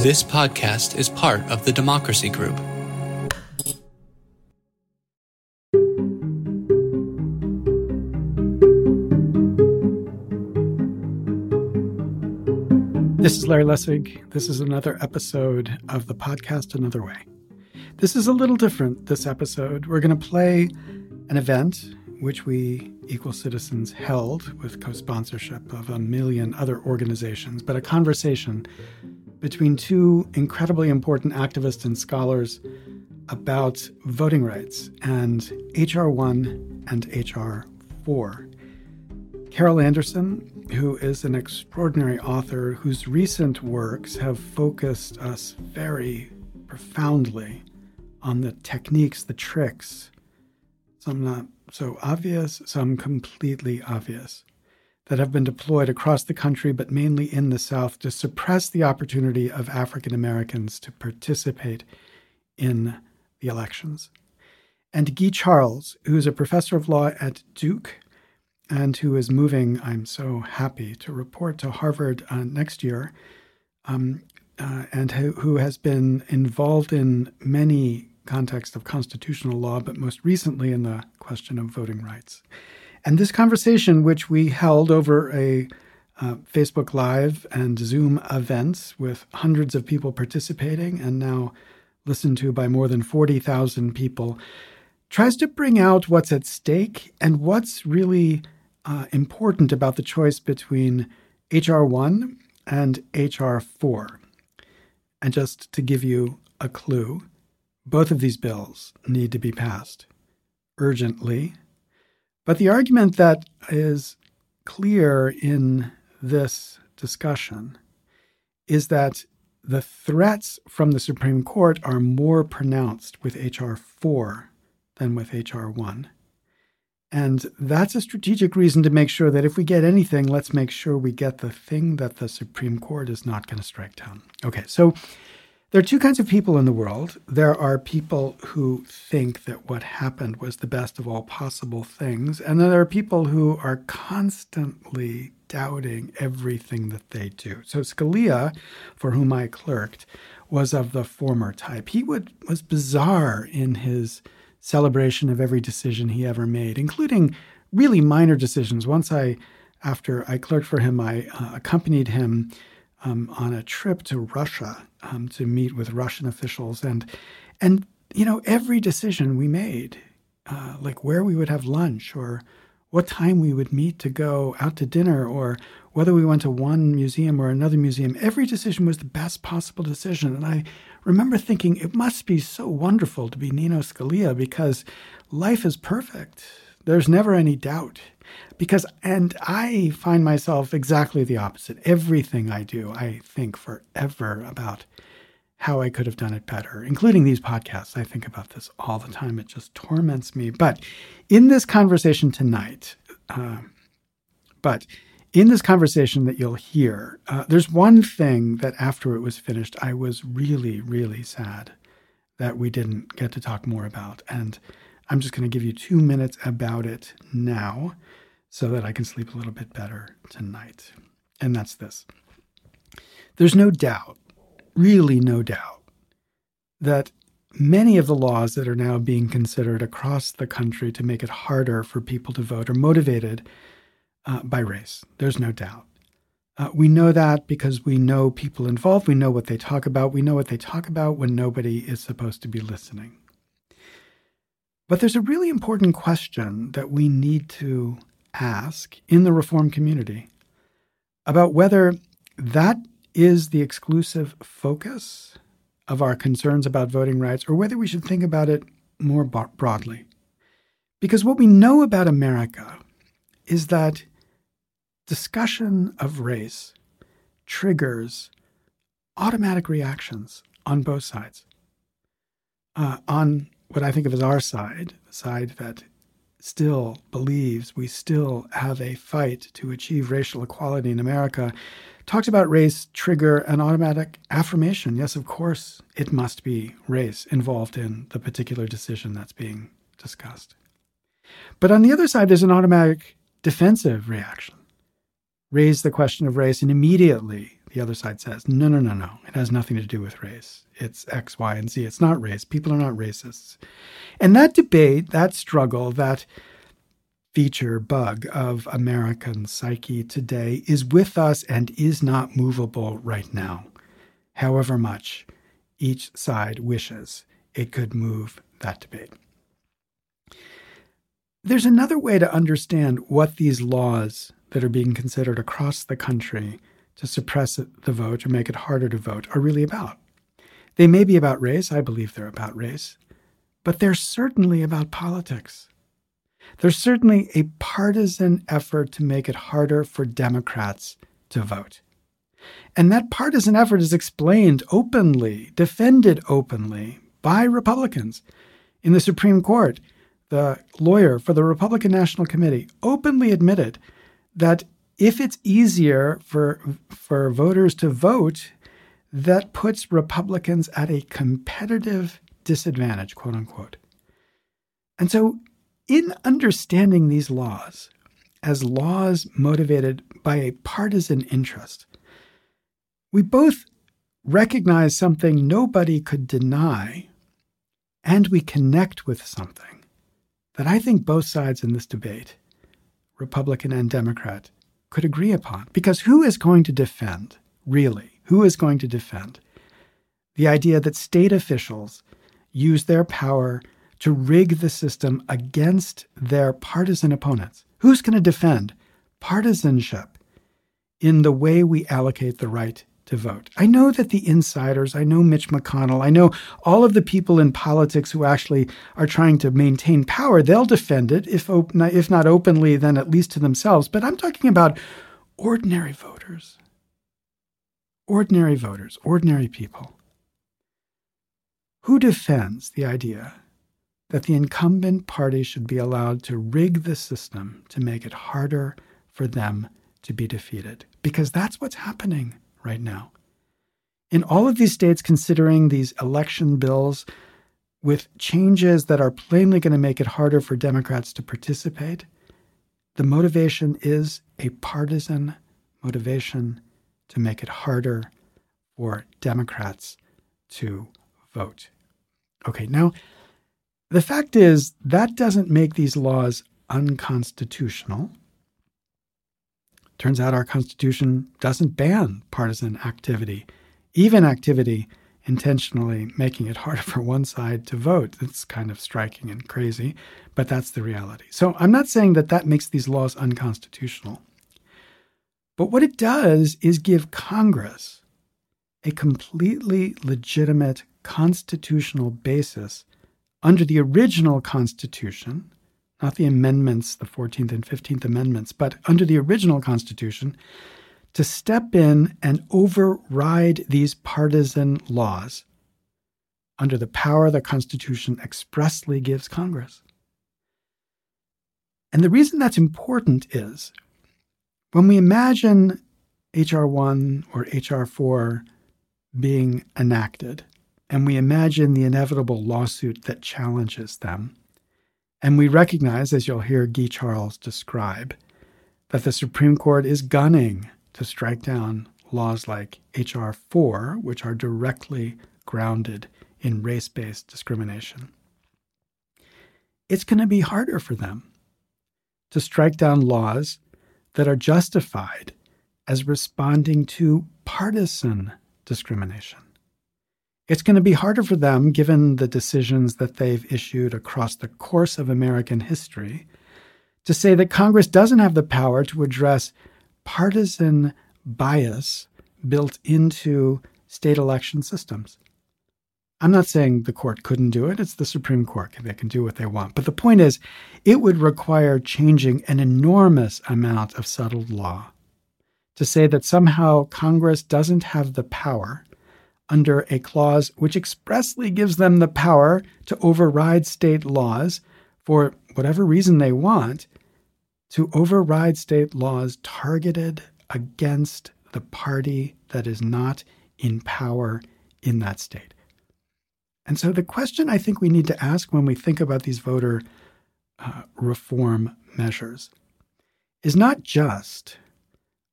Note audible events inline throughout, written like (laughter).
This podcast is part of the Democracy Group. This is Larry Lessig. This is another episode of the podcast Another Way. This is a little different this episode. We're going to play an event which we, Equal Citizens, held with co sponsorship of a million other organizations, but a conversation between two incredibly important activists and scholars about voting rights and H.R. 1 and H.R. 4. Carol Anderson, who is an extraordinary author whose recent works have focused us very profoundly on the techniques, the tricks, some not so obvious, some completely obvious, that have been deployed across the country, but mainly in the South, to suppress the opportunity of African Americans to participate in the elections. And Guy Charles, who's a professor of law at Duke and who is moving, I'm so happy to report, to Harvard uh, next year, um, uh, and who, who has been involved in many contexts of constitutional law, but most recently in the question of voting rights. And this conversation, which we held over a uh, Facebook Live and Zoom events with hundreds of people participating and now listened to by more than 40,000 people, tries to bring out what's at stake and what's really uh, important about the choice between HR 1 and HR 4. And just to give you a clue, both of these bills need to be passed urgently. But the argument that is clear in this discussion is that the threats from the Supreme Court are more pronounced with H.R. 4 than with H.R. 1. And that's a strategic reason to make sure that if we get anything, let's make sure we get the thing that the Supreme Court is not going to strike down. Okay, so there are two kinds of people in the world. There are people who think that what happened was the best of all possible things. And then there are people who are constantly doubting everything that they do. So Scalia, for whom I clerked, was of the former type. He would was bizarre in his celebration of every decision he ever made, including really minor decisions. Once I, after I clerked for him, I uh, accompanied him um, on a trip to Russia um, to meet with Russian officials, and and you know every decision we made, uh, like where we would have lunch or what time we would meet to go out to dinner or whether we went to one museum or another museum, every decision was the best possible decision. And I remember thinking it must be so wonderful to be Nino Scalia because life is perfect. There's never any doubt. Because, and I find myself exactly the opposite. Everything I do, I think forever about how I could have done it better, including these podcasts. I think about this all the time. It just torments me. But in this conversation tonight, uh, but in this conversation that you'll hear, uh, there's one thing that after it was finished, I was really, really sad that we didn't get to talk more about. And I'm just going to give you two minutes about it now so that I can sleep a little bit better tonight. And that's this. There's no doubt really no doubt that many of the laws that are now being considered across the country to make it harder for people to vote are motivated uh, by race. There's no doubt. Uh, we know that because we know people involved. We know what they talk about. We know what they talk about when nobody is supposed to be listening. But there's a really important question that we need to ask in the reform community about whether that is the exclusive focus of our concerns about voting rights, or whether we should think about it more broadly. Because what we know about America is that discussion of race triggers automatic reactions on both sides. Uh, on what I think of as our side, the side that still believes we still have a fight to achieve racial equality in America, talks about race trigger an automatic affirmation. Yes, of course, it must be race involved in the particular decision that's being discussed. But on the other side, there's an automatic defensive reaction. raise the question of race, and immediately the other side says, no, no, no, no, it has nothing to do with race. It's X, Y, and Z. It's not race. People are not racists. And that debate, that struggle, that feature bug of American psyche today is with us and is not movable right now, however much each side wishes it could move that debate. There's another way to understand what these laws that are being considered across the country to suppress the vote or make it harder to vote are really about. They may be about race, I believe they're about race, but they're certainly about politics. There's certainly a partisan effort to make it harder for Democrats to vote. And that partisan effort is explained openly, defended openly by Republicans. In the Supreme Court, the lawyer for the Republican National Committee openly admitted that if it's easier for, for voters to vote, that puts Republicans at a competitive disadvantage, quote unquote. And so in understanding these laws as laws motivated by a partisan interest, we both recognize something nobody could deny, and we connect with something that I think both sides in this debate, Republican and Democrat, could agree upon. Because who is going to defend, really, who is going to defend the idea that state officials use their power to rig the system against their partisan opponents. Who's going to defend partisanship in the way we allocate the right to vote? I know that the insiders, I know Mitch McConnell, I know all of the people in politics who actually are trying to maintain power, they'll defend it, if, op- if not openly, then at least to themselves. But I'm talking about ordinary voters. Ordinary voters, ordinary people. Who defends the idea that the incumbent party should be allowed to rig the system to make it harder for them to be defeated. Because that's what's happening right now. In all of these states considering these election bills with changes that are plainly going to make it harder for Democrats to participate, the motivation is a partisan motivation to make it harder for Democrats to vote. Okay, now the fact is, that doesn't make these laws unconstitutional. Turns out our Constitution doesn't ban partisan activity, even activity intentionally making it harder (laughs) for one side to vote. It's kind of striking and crazy, but that's the reality. So I'm not saying that that makes these laws unconstitutional. But what it does is give Congress a completely legitimate constitutional basis under the original Constitution, not the amendments, the 14th and 15th Amendments, but under the original Constitution, to step in and override these partisan laws under the power the Constitution expressly gives Congress. And the reason that's important is when we imagine H.R. 1 or H.R. 4 being enacted, and we imagine the inevitable lawsuit that challenges them. And we recognize, as you'll hear Guy Charles describe, that the Supreme Court is gunning to strike down laws like H.R. 4, which are directly grounded in race based discrimination. It's going to be harder for them to strike down laws that are justified as responding to partisan discrimination. It's going to be harder for them, given the decisions that they've issued across the course of American history, to say that Congress doesn't have the power to address partisan bias built into state election systems. I'm not saying the court couldn't do it. It's the Supreme Court. They can do what they want. But the point is, it would require changing an enormous amount of settled law to say that somehow Congress doesn't have the power under a clause which expressly gives them the power to override state laws for whatever reason they want, to override state laws targeted against the party that is not in power in that state. And so the question I think we need to ask when we think about these voter uh, reform measures is not just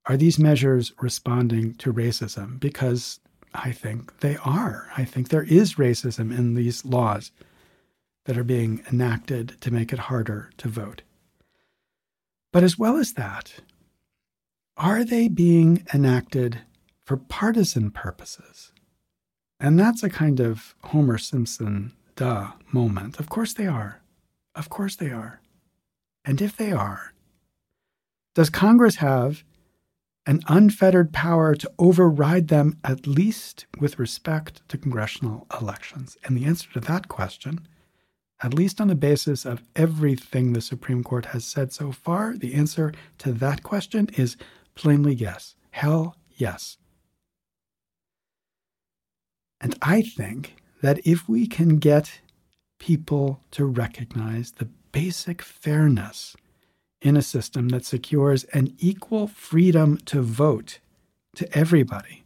Are these measures responding to racism? Because I think they are. I think there is racism in these laws that are being enacted to make it harder to vote. But as well as that, are they being enacted for partisan purposes? And that's a kind of Homer Simpson duh moment. Of course they are. Of course they are. And if they are, does Congress have an unfettered power to override them, at least with respect to congressional elections? And the answer to that question, at least on the basis of everything the Supreme Court has said so far, the answer to that question is plainly yes. Hell yes. And I think that if we can get people to recognize the basic fairness in a system that secures an equal freedom to vote to everybody,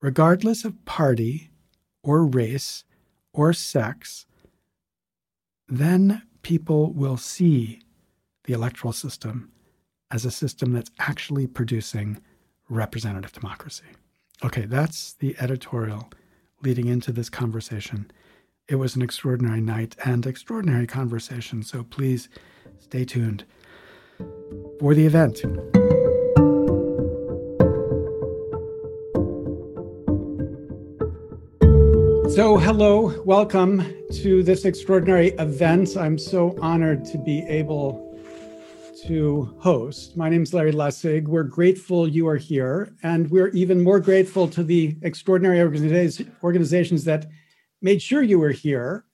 regardless of party or race or sex, then people will see the electoral system as a system that's actually producing representative democracy. Okay, that's the editorial leading into this conversation. It was an extraordinary night and extraordinary conversation, so please stay tuned for the event. So, hello, welcome to this extraordinary event. I'm so honored to be able to host. My name is Larry Lessig. We're grateful you are here, and we're even more grateful to the extraordinary organizations that made sure you were here.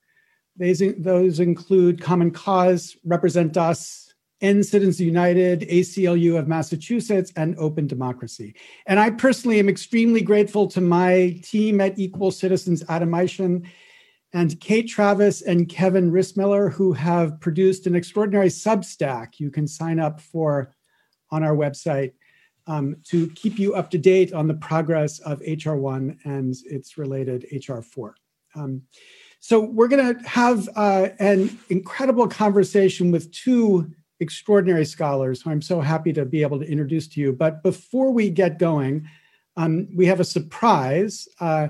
Those include Common Cause, Represent Us, End Citizens United, ACLU of Massachusetts, and Open Democracy. And I personally am extremely grateful to my team at Equal Citizens, Adam Eichen, and Kate Travis and Kevin Rissmiller, who have produced an extraordinary Substack you can sign up for on our website um, to keep you up to date on the progress of HR1 and its related HR4. Um, so we're going to have uh, an incredible conversation with two extraordinary scholars who I'm so happy to be able to introduce to you. But before we get going, um, we have a surprise. Uh,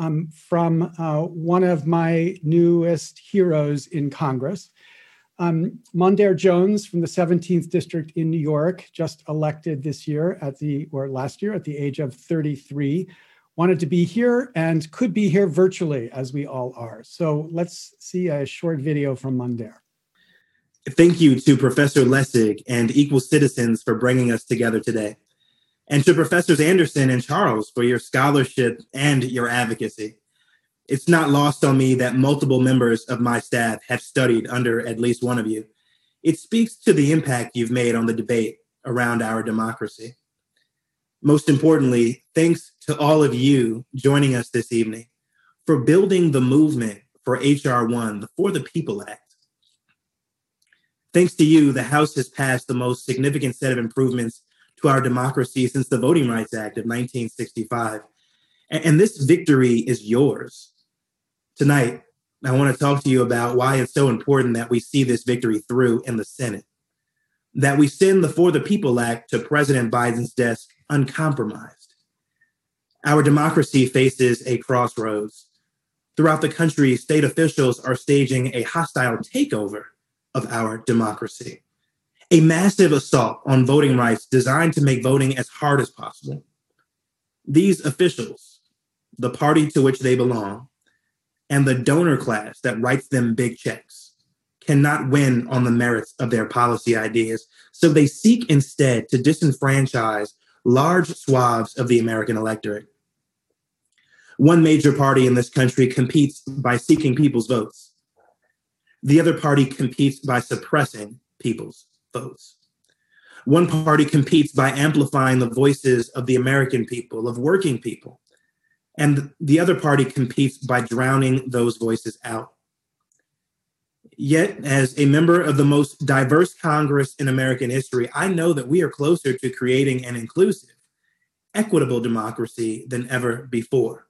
um, from uh, one of my newest heroes in Congress. Um, Mondaire Jones from the 17th District in New York, just elected this year at the, or last year at the age of 33, wanted to be here and could be here virtually as we all are. So let's see a short video from Mondaire. Thank you to Professor Lessig and Equal Citizens for bringing us together today and to Professors Anderson and Charles for your scholarship and your advocacy. It's not lost on me that multiple members of my staff have studied under at least one of you. It speaks to the impact you've made on the debate around our democracy. Most importantly, thanks to all of you joining us this evening for building the movement for H.R. 1, the For the People Act. Thanks to you, the House has passed the most significant set of improvements to our democracy since the Voting Rights Act of 1965. And, and this victory is yours. Tonight, I want to talk to you about why it's so important that we see this victory through in the Senate, that we send the For the People Act to President Biden's desk uncompromised. Our democracy faces a crossroads. Throughout the country, state officials are staging a hostile takeover of our democracy a massive assault on voting rights designed to make voting as hard as possible. These officials, the party to which they belong, and the donor class that writes them big checks cannot win on the merits of their policy ideas. So they seek instead to disenfranchise large swaths of the American electorate. One major party in this country competes by seeking people's votes. The other party competes by suppressing people's votes. One party competes by amplifying the voices of the American people, of working people. And the other party competes by drowning those voices out. Yet, as a member of the most diverse Congress in American history, I know that we are closer to creating an inclusive, equitable democracy than ever before.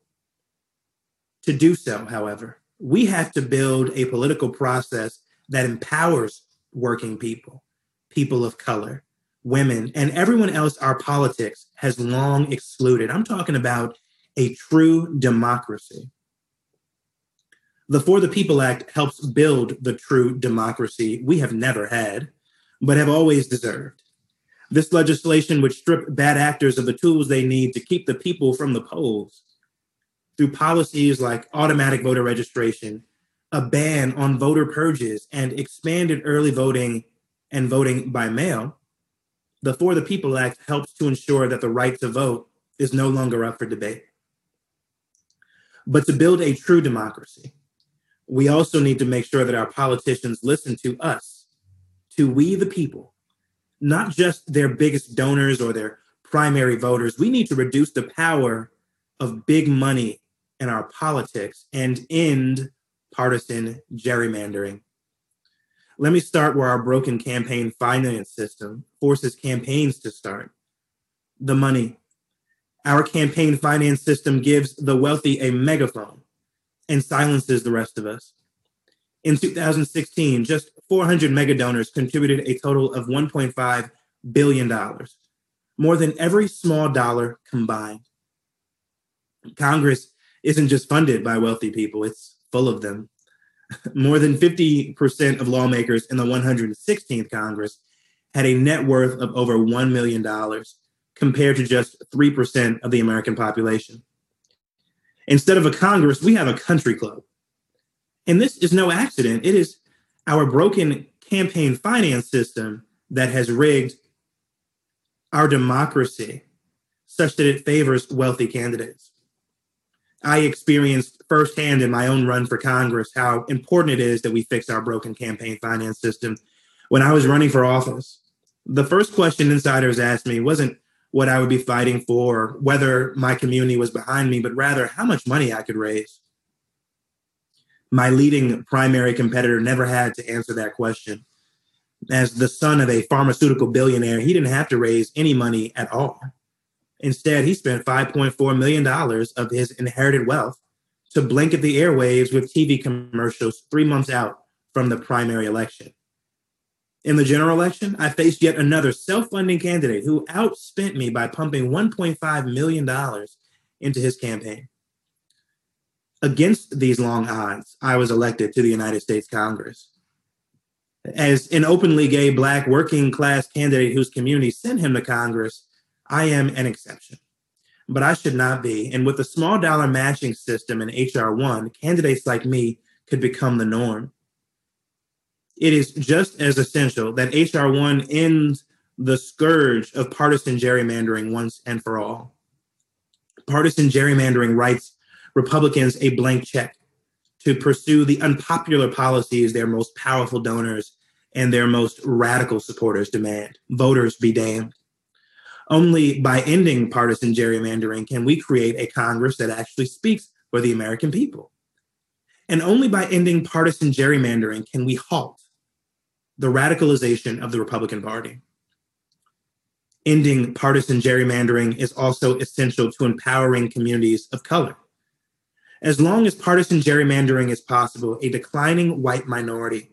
To do so, however, we have to build a political process that empowers working people people of color, women, and everyone else our politics has long excluded. I'm talking about a true democracy. The For the People Act helps build the true democracy we have never had, but have always deserved. This legislation would strip bad actors of the tools they need to keep the people from the polls. Through policies like automatic voter registration, a ban on voter purges, and expanded early voting and voting by mail, the For the People Act helps to ensure that the right to vote is no longer up for debate. But to build a true democracy, we also need to make sure that our politicians listen to us, to we the people, not just their biggest donors or their primary voters. We need to reduce the power of big money in our politics and end partisan gerrymandering. Let me start where our broken campaign finance system forces campaigns to start. The money. Our campaign finance system gives the wealthy a megaphone and silences the rest of us. In 2016, just 400 mega donors contributed a total of $1.5 billion, more than every small dollar combined. Congress isn't just funded by wealthy people, it's full of them. (laughs) More than 50% of lawmakers in the 116th Congress had a net worth of over $1 million, compared to just 3% of the American population. Instead of a Congress, we have a country club. And this is no accident. It is our broken campaign finance system that has rigged our democracy such that it favors wealthy candidates. I experienced firsthand in my own run for Congress how important it is that we fix our broken campaign finance system. When I was running for office, the first question insiders asked me wasn't what I would be fighting for, whether my community was behind me, but rather how much money I could raise. My leading primary competitor never had to answer that question. As the son of a pharmaceutical billionaire, he didn't have to raise any money at all. Instead, he spent $5.4 million of his inherited wealth to blanket the airwaves with TV commercials three months out from the primary election. In the general election, I faced yet another self funding candidate who outspent me by pumping $1.5 million into his campaign. Against these long odds, I was elected to the United States Congress. As an openly gay black working class candidate whose community sent him to Congress, I am an exception, but I should not be. And with the small dollar matching system in HR1, candidates like me could become the norm. It is just as essential that HR1 ends the scourge of partisan gerrymandering once and for all. Partisan gerrymandering writes Republicans a blank check to pursue the unpopular policies their most powerful donors and their most radical supporters demand. Voters be damned. Only by ending partisan gerrymandering can we create a Congress that actually speaks for the American people. And only by ending partisan gerrymandering can we halt the radicalization of the Republican Party. Ending partisan gerrymandering is also essential to empowering communities of color. As long as partisan gerrymandering is possible, a declining white minority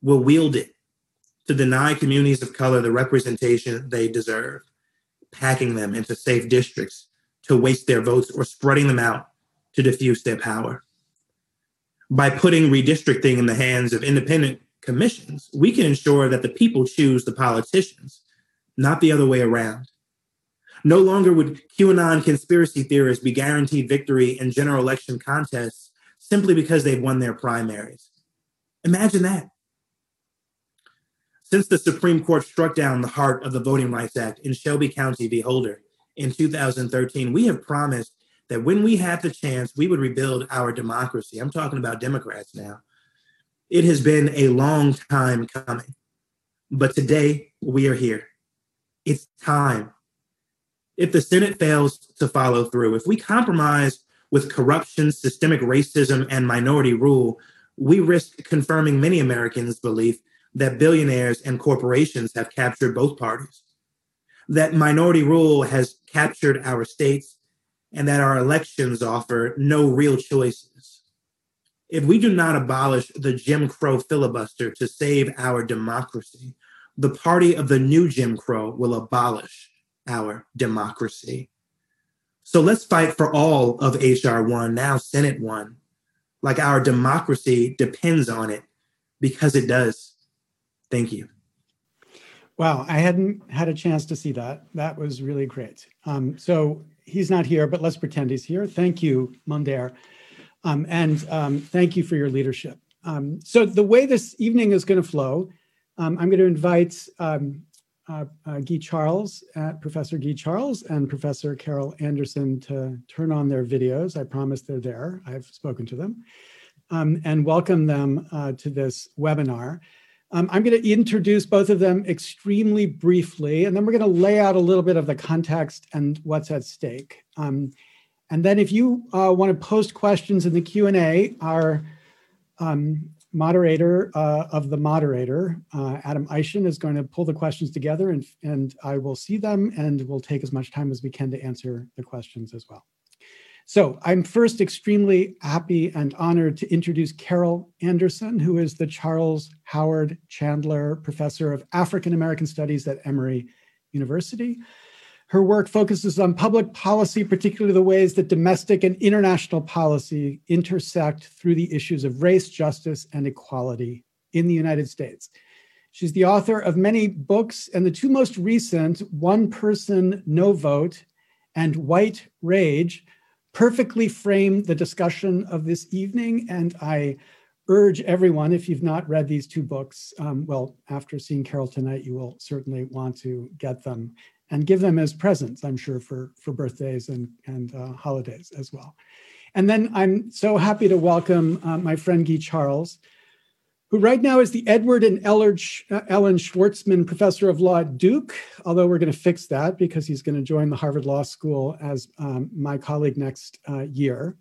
will wield it to deny communities of color the representation they deserve packing them into safe districts to waste their votes or spreading them out to diffuse their power. By putting redistricting in the hands of independent commissions, we can ensure that the people choose the politicians, not the other way around. No longer would QAnon conspiracy theorists be guaranteed victory in general election contests simply because they've won their primaries. Imagine that. Since the Supreme Court struck down the heart of the Voting Rights Act in Shelby County v. Holder in 2013, we have promised that when we had the chance, we would rebuild our democracy. I'm talking about Democrats now. It has been a long time coming, but today we are here. It's time. If the Senate fails to follow through, if we compromise with corruption, systemic racism, and minority rule, we risk confirming many Americans' belief that billionaires and corporations have captured both parties, that minority rule has captured our states, and that our elections offer no real choices. If we do not abolish the Jim Crow filibuster to save our democracy, the party of the new Jim Crow will abolish our democracy. So let's fight for all of H.R. 1, now Senate 1, like our democracy depends on it because it does. Thank you. Wow, I hadn't had a chance to see that. That was really great. Um, so he's not here, but let's pretend he's here. Thank you, Mondaire. Um, and um, thank you for your leadership. Um, so the way this evening is going to flow, um, I'm going to invite um, uh, uh, Guy Charles, uh, Professor Guy Charles, and Professor Carol Anderson to turn on their videos. I promise they're there. I've spoken to them. And welcome them uh, to this webinar. Um, I'm going to introduce both of them extremely briefly, and then we're going to lay out a little bit of the context and what's at stake. Um, and then if you uh, want to post questions in the Q&A, our um, moderator uh, of the moderator, uh, Adam Eichen, is going to pull the questions together and, and I will see them and we'll take as much time as we can to answer the questions as well. So I'm first extremely happy and honored to introduce Carol Anderson, who is the Charles Howard Chandler Professor of African American Studies at Emory University. Her work focuses on public policy, particularly the ways that domestic and international policy intersect through the issues of race, justice, and equality in the United States. She's the author of many books, and the two most recent, One Person, No Vote, and White Rage, perfectly frame the discussion of this evening. And I urge everyone, if you've not read these two books, um, well, after seeing Carol tonight, you will certainly want to get them and give them as presents, I'm sure, for, for birthdays and, and uh, holidays as well. And then I'm so happy to welcome uh, my friend Guy Charles, who right now is the Edward and Ellen Schwarzman Professor of Law at Duke, although we're going to fix that because he's going to join the Harvard Law School as um, my colleague next uh, year.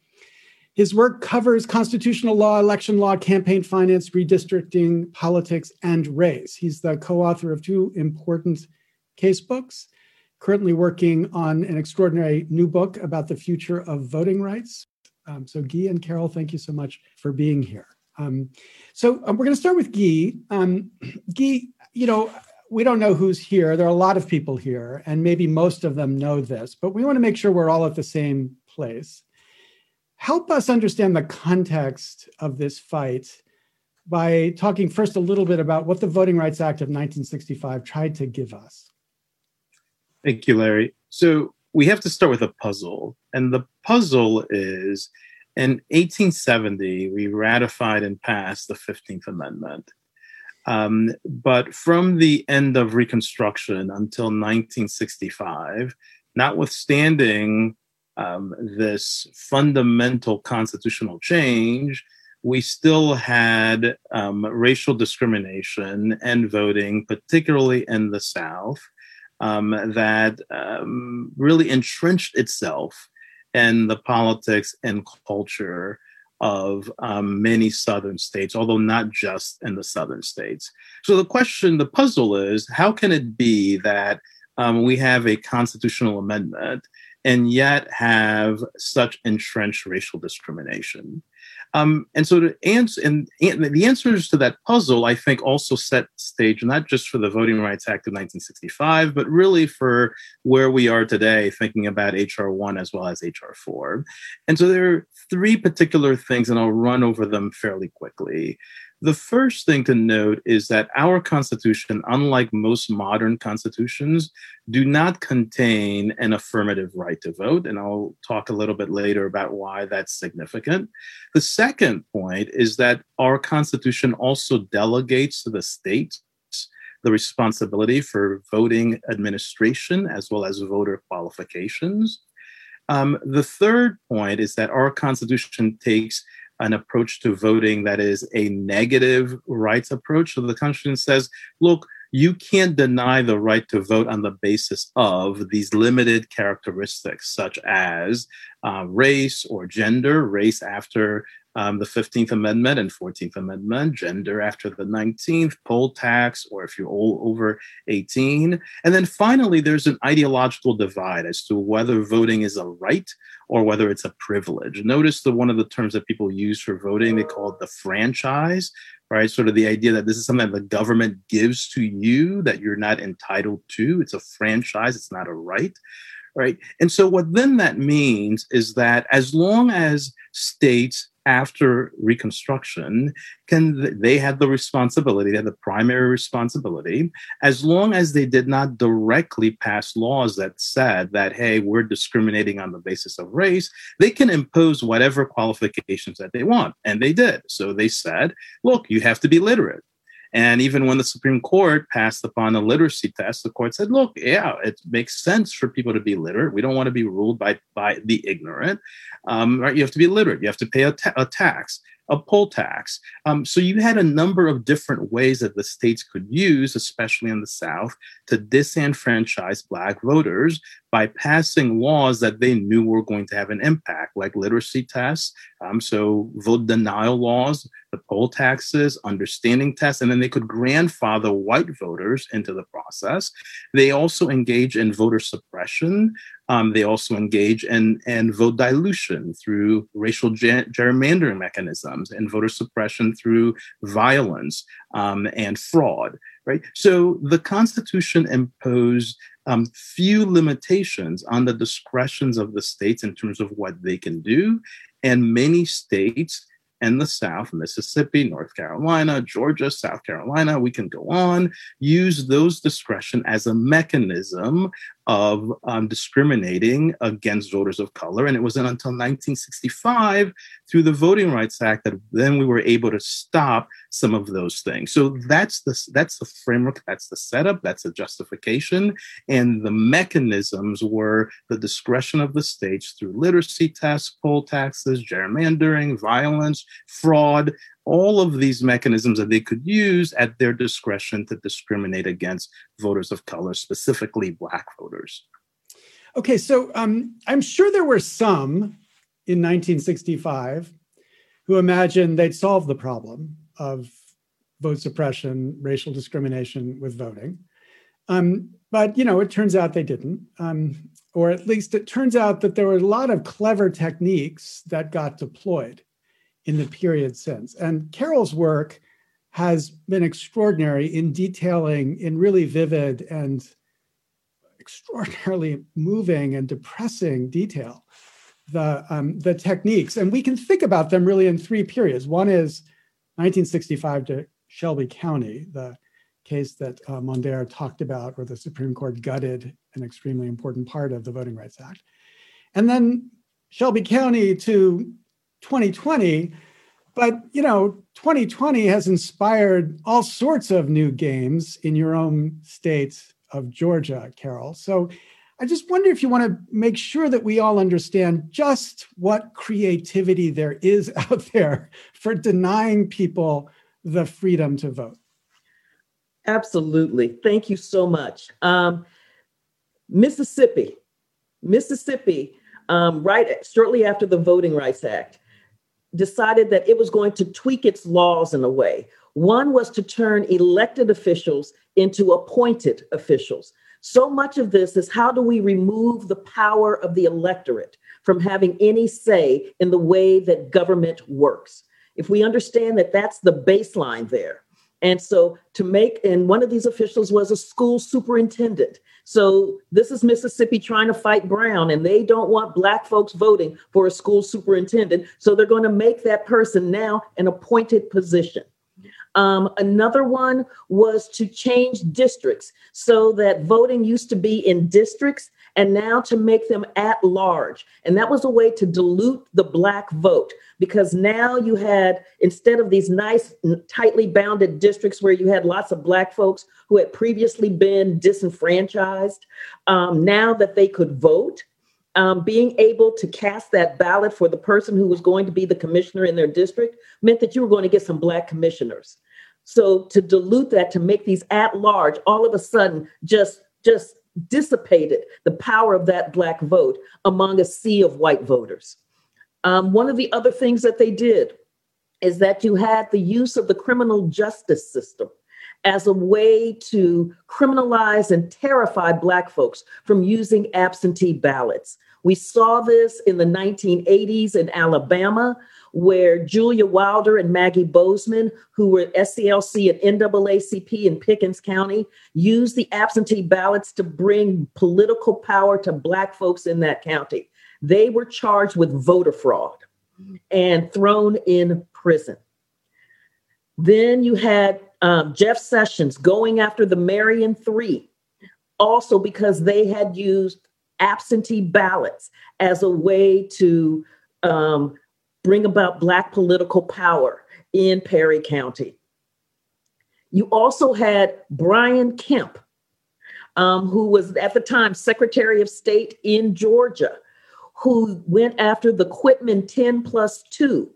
His work covers constitutional law, election law, campaign finance, redistricting, politics, and race. He's the co author of two important case books currently working on an extraordinary new book about the future of voting rights. Um, so, Guy and Carol, thank you so much for being here. Um, so, um, we're going to start with Guy. Um, (clears throat) Guy, you know, we don't know who's here. There are a lot of people here, and maybe most of them know this, but we want to make sure we're all at the same place. Help us understand the context of this fight by talking first a little bit about what the Voting Rights Act of 1965 tried to give us. Thank you, Larry. So we have to start with a puzzle. And the puzzle is in 1870, we ratified and passed the 15th Amendment. Um, but from the end of Reconstruction until 1965, notwithstanding um, this fundamental constitutional change, we still had um, racial discrimination and voting, particularly in the South um, that um, really entrenched itself in the politics and culture of um, many southern states, although not just in the southern states. So the question, the puzzle is how can it be that um, we have a constitutional amendment and yet have such entrenched racial discrimination? Um, and so to answer, and, the answers to that puzzle, I think, also set stage not just for the Voting Rights Act of 1965, but really for where we are today, thinking about HR one as well as HR four. And so there are three particular things, and I'll run over them fairly quickly. The first thing to note is that our Constitution, unlike most modern constitutions, do not contain an affirmative right to vote. And I'll talk a little bit later about why that's significant. The second point is that our Constitution also delegates to the states the responsibility for voting administration as well as voter qualifications. Um, the third point is that our Constitution takes an approach to voting that is a negative rights approach. So the Constitution says, look, you can't deny the right to vote on the basis of these limited characteristics, such as uh, race or gender, race after um, the 15th Amendment and 14th Amendment, gender after the 19th, poll tax, or if you're all over 18. And then finally, there's an ideological divide as to whether voting is a right or whether it's a privilege. Notice that one of the terms that people use for voting, they call it the franchise, right? Sort of the idea that this is something that the government gives to you that you're not entitled to. It's a franchise, it's not a right, right? And so, what then that means is that as long as states after Reconstruction, can they had the responsibility, they had the primary responsibility, as long as they did not directly pass laws that said that, hey, we're discriminating on the basis of race, they can impose whatever qualifications that they want. And they did. So they said, look, you have to be literate. And even when the Supreme Court passed upon the literacy test, the court said, look, yeah, it makes sense for people to be literate. We don't want to be ruled by, by the ignorant. Um, right? You have to be literate. You have to pay a, ta- a tax a poll tax. Um, so you had a number of different ways that the states could use, especially in the South, to disenfranchise Black voters by passing laws that they knew were going to have an impact, like literacy tests, um, so vote denial laws, the poll taxes, understanding tests, and then they could grandfather white voters into the process. They also engage in voter suppression. Um, they also engage in, in vote dilution through racial ger- gerrymandering mechanisms and voter suppression through violence um, and fraud. Right. So the Constitution imposed um, few limitations on the discretions of the states in terms of what they can do, and many states and the South, Mississippi, North Carolina, Georgia, South Carolina, we can go on, use those discretion as a mechanism of um, discriminating against voters of color. And it wasn't until 1965, through the Voting Rights Act, that then we were able to stop some of those things. So that's the that's the framework, that's the setup, that's the justification, and the mechanisms were the discretion of the states through literacy tests, poll taxes, gerrymandering, violence, fraud, all of these mechanisms that they could use at their discretion to discriminate against voters of color, specifically Black voters. Okay, so um, I'm sure there were some in 1965 who imagined they'd solve the problem of vote suppression, racial discrimination with voting. Um, but you know, it turns out they didn't, um, or at least it turns out that there were a lot of clever techniques that got deployed in the period since. And Carol's work has been extraordinary in detailing in really vivid and extraordinarily moving and depressing detail the um, the techniques. And we can think about them really in three periods. One is 1965 to shelby county the case that uh, Mondaire talked about where the supreme court gutted an extremely important part of the voting rights act. And then shelby county to 2020 but you know 2020 has inspired all sorts of new games in your own state of georgia carol. So i just wonder if you want to make sure that we all understand just what creativity there is (laughs) out there for denying people the freedom to vote. Absolutely. Thank you so much. Um, mississippi. Mississippi um, right shortly after the voting rights act decided that it was going to tweak its laws in a way. One was to turn elected officials into appointed officials. So much of this is how do we remove the power of the electorate from having any say in the way that government works? If we understand that that's the baseline there, and so to make, and one of these officials was a school superintendent. So this is Mississippi trying to fight Brown, and they don't want Black folks voting for a school superintendent. So they're going to make that person now an appointed position. Um, another one was to change districts so that voting used to be in districts and now to make them at large. And that was a way to dilute the Black vote because now you had, instead of these nice, tightly bounded districts where you had lots of Black folks who had previously been disenfranchised, um, now that they could vote. Um, being able to cast that ballot for the person who was going to be the commissioner in their district meant that you were going to get some Black commissioners. So to dilute that, to make these at large, all of a sudden just just dissipated the power of that black vote among a sea of white voters. Um, one of the other things that they did is that you had the use of the criminal justice system as a way to criminalize and terrify Black folks from using absentee ballots. We saw this in the 1980s in Alabama where Julia Wilder and Maggie Bozeman, who were SCLC and NAACP in Pickens County, used the absentee ballots to bring political power to Black folks in that county. They were charged with voter fraud and thrown in prison. Then you had um, Jeff Sessions going after the Marion Three, also because they had used absentee ballots as a way to um, bring about Black political power in Perry County. You also had Brian Kemp, um, who was at the time Secretary of State in Georgia, who went after the Quitman 10 plus 2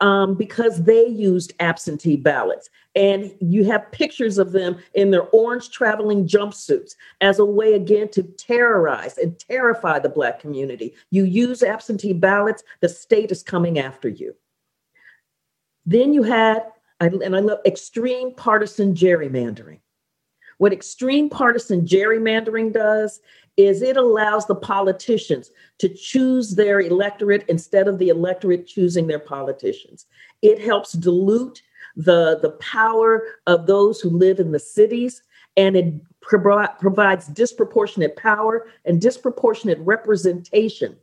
um, because they used absentee ballots. And you have pictures of them in their orange traveling jumpsuits as a way, again, to terrorize and terrify the Black community. You use absentee ballots, the state is coming after you. Then you had, and I love extreme partisan gerrymandering. What extreme partisan gerrymandering does is it allows the politicians to choose their electorate instead of the electorate choosing their politicians. It helps dilute the, the power of those who live in the cities and it pro- provides disproportionate power and disproportionate representation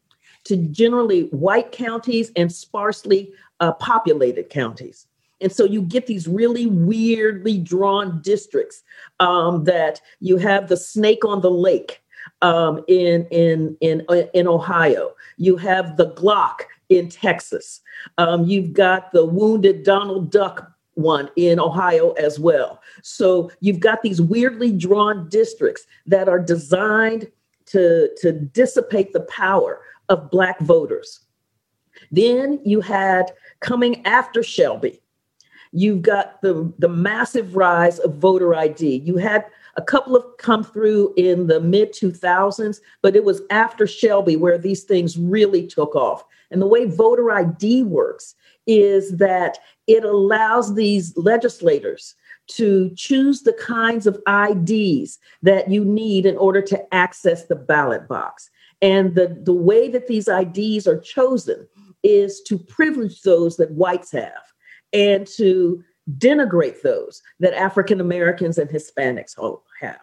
to generally white counties and sparsely uh, populated counties. And so you get these really weirdly drawn districts um, that you have the snake on the lake um, in in in uh, in Ohio. You have the Glock in Texas. Um, you've got the wounded Donald Duck one in Ohio as well. So you've got these weirdly drawn districts that are designed to to dissipate the power of black voters. Then you had coming after Shelby. You've got the, the massive rise of voter ID. You had a couple of come through in the mid 2000s, but it was after Shelby where these things really took off. And the way voter ID works is that it allows these legislators to choose the kinds of IDs that you need in order to access the ballot box. And the, the way that these IDs are chosen is to privilege those that whites have and to denigrate those that African Americans and Hispanics have.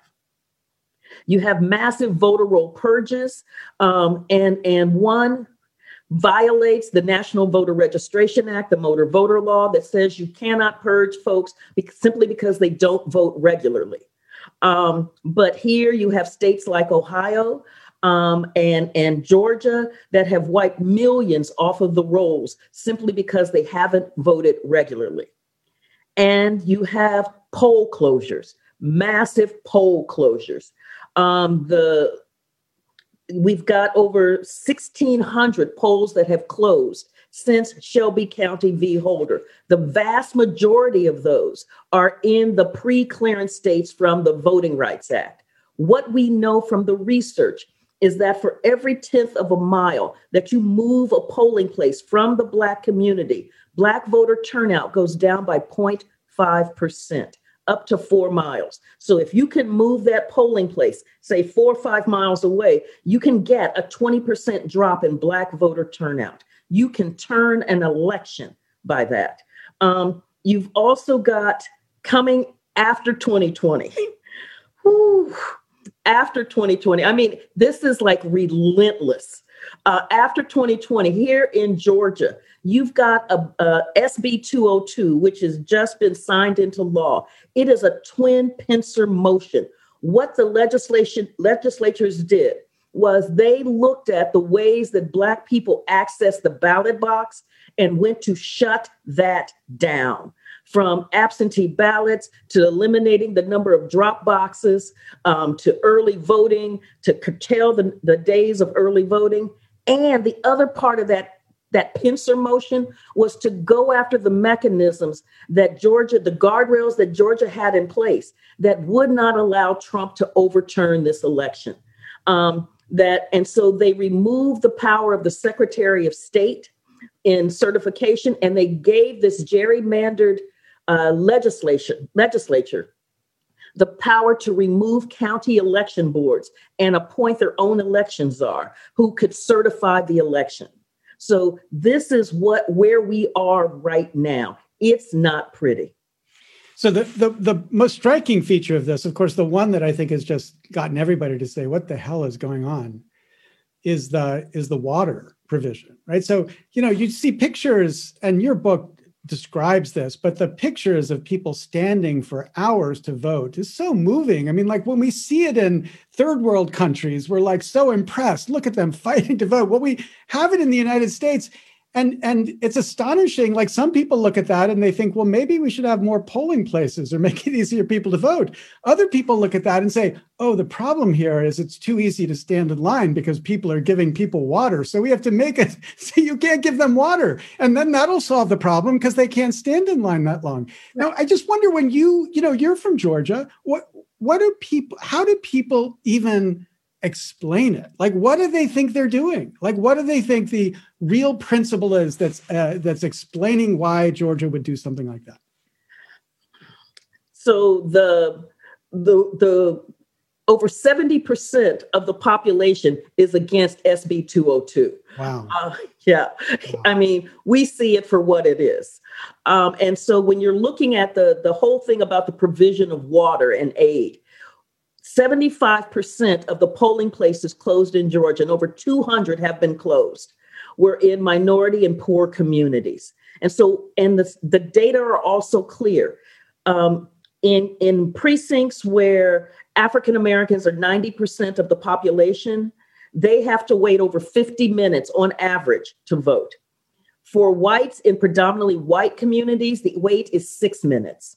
You have massive voter roll purges, um, and, and one violates the National Voter Registration Act, the motor voter law that says you cannot purge folks simply because they don't vote regularly. Um, but here you have states like Ohio um, and, and Georgia that have wiped millions off of the rolls simply because they haven't voted regularly and you have poll closures, massive poll closures. Um, the we've got over 1,600 polls that have closed since Shelby County v. Holder. The vast majority of those are in the pre-clearance states from the Voting Rights Act. What we know from the research is that for every tenth of a mile that you move a polling place from the Black community, Black voter turnout goes down by 0.5%, up to four miles. So if you can move that polling place, say four or five miles away, you can get a 20% drop in Black voter turnout. You can turn an election by that. Um, you've also got coming after 2020. (laughs) Whew, after 2020, I mean, this is like relentless. Uh, after 2020, here in Georgia, you've got a, a SB 202, which has just been signed into law. It is a twin pincer motion. What the legislation legislatures did was they looked at the ways that Black people access the ballot box and went to shut that down from absentee ballots to eliminating the number of drop boxes um, to early voting to curtail the, the days of early voting. And the other part of that that pincer motion was to go after the mechanisms that Georgia, the guardrails that Georgia had in place that would not allow Trump to overturn this election. Um, that and so they removed the power of the Secretary of State in certification, and they gave this gerrymandered uh, legislation legislature the power to remove county election boards and appoint their own election czar who could certify the election. So this is what where we are right now. It's not pretty. So the, the the most striking feature of this, of course, the one that I think has just gotten everybody to say, "What the hell is going on?" is the is the water provision, right? So you know, you see pictures, and your book describes this, but the pictures of people standing for hours to vote is so moving. I mean, like when we see it in third world countries, we're like so impressed. Look at them (laughs) fighting to vote. What we have it in the United States, and and it's astonishing like some people look at that and they think well maybe we should have more polling places or (laughs) make it easier for people to vote. Other people look at that and say oh the problem here is it's too easy to stand in line because people are giving people water. So we have to make it (laughs) so you can't give them water. And then that'll solve the problem because they can't stand in line that long. Now i just wonder when you you know you're from georgia what what do people how do people even explain it like what do they think they're doing like what do they think the real principle is that's uh, that's explaining why georgia would do something like that so the the the over 70% of the population is against SB 202. Wow. Uh, yeah. Wow. I mean, we see it for what it is. Um, and so when you're looking at the, the whole thing about the provision of water and aid, 75% of the polling places closed in Georgia, and over 200 have been closed, were in minority and poor communities. And so, and the, the data are also clear. Um, in, in precincts where African Americans are 90% of the population, they have to wait over 50 minutes on average to vote. For whites in predominantly white communities, the wait is six minutes.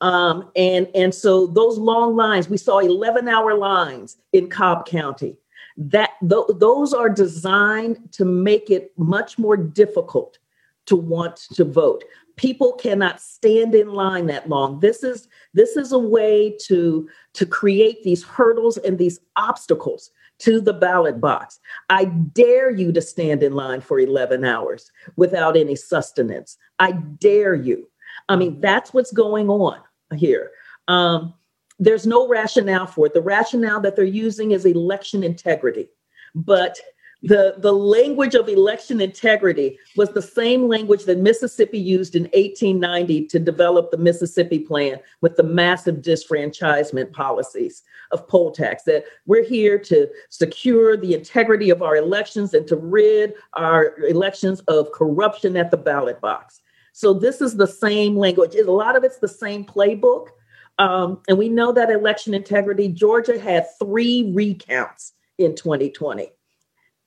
Um, and, and so those long lines, we saw 11 hour lines in Cobb County. That th- those are designed to make it much more difficult to want to vote. People cannot stand in line that long. This is this is a way to to create these hurdles and these obstacles to the ballot box. I dare you to stand in line for 11 hours without any sustenance. I dare you. I mean, that's what's going on here. Um, there's no rationale for it. The rationale that they're using is election integrity. But the, the language of election integrity was the same language that Mississippi used in 1890 to develop the Mississippi Plan with the massive disfranchisement policies of poll tax. That we're here to secure the integrity of our elections and to rid our elections of corruption at the ballot box. So this is the same language. A lot of it's the same playbook. Um, and we know that election integrity, Georgia had three recounts in 2020.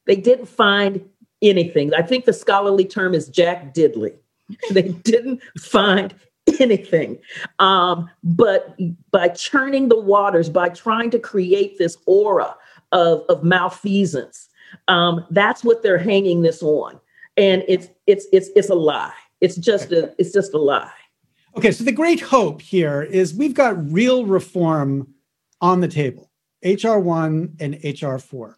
They didn't find anything. I think the scholarly term is Jack Diddley. (laughs) they didn't find anything. Um, but by churning the waters, by trying to create this aura of, of malfeasance, um, that's what they're hanging this on. And it's it's it's it's a lie. It's just a it's just a lie. Okay, so the great hope here is we've got real reform on the table. HR one and HR four.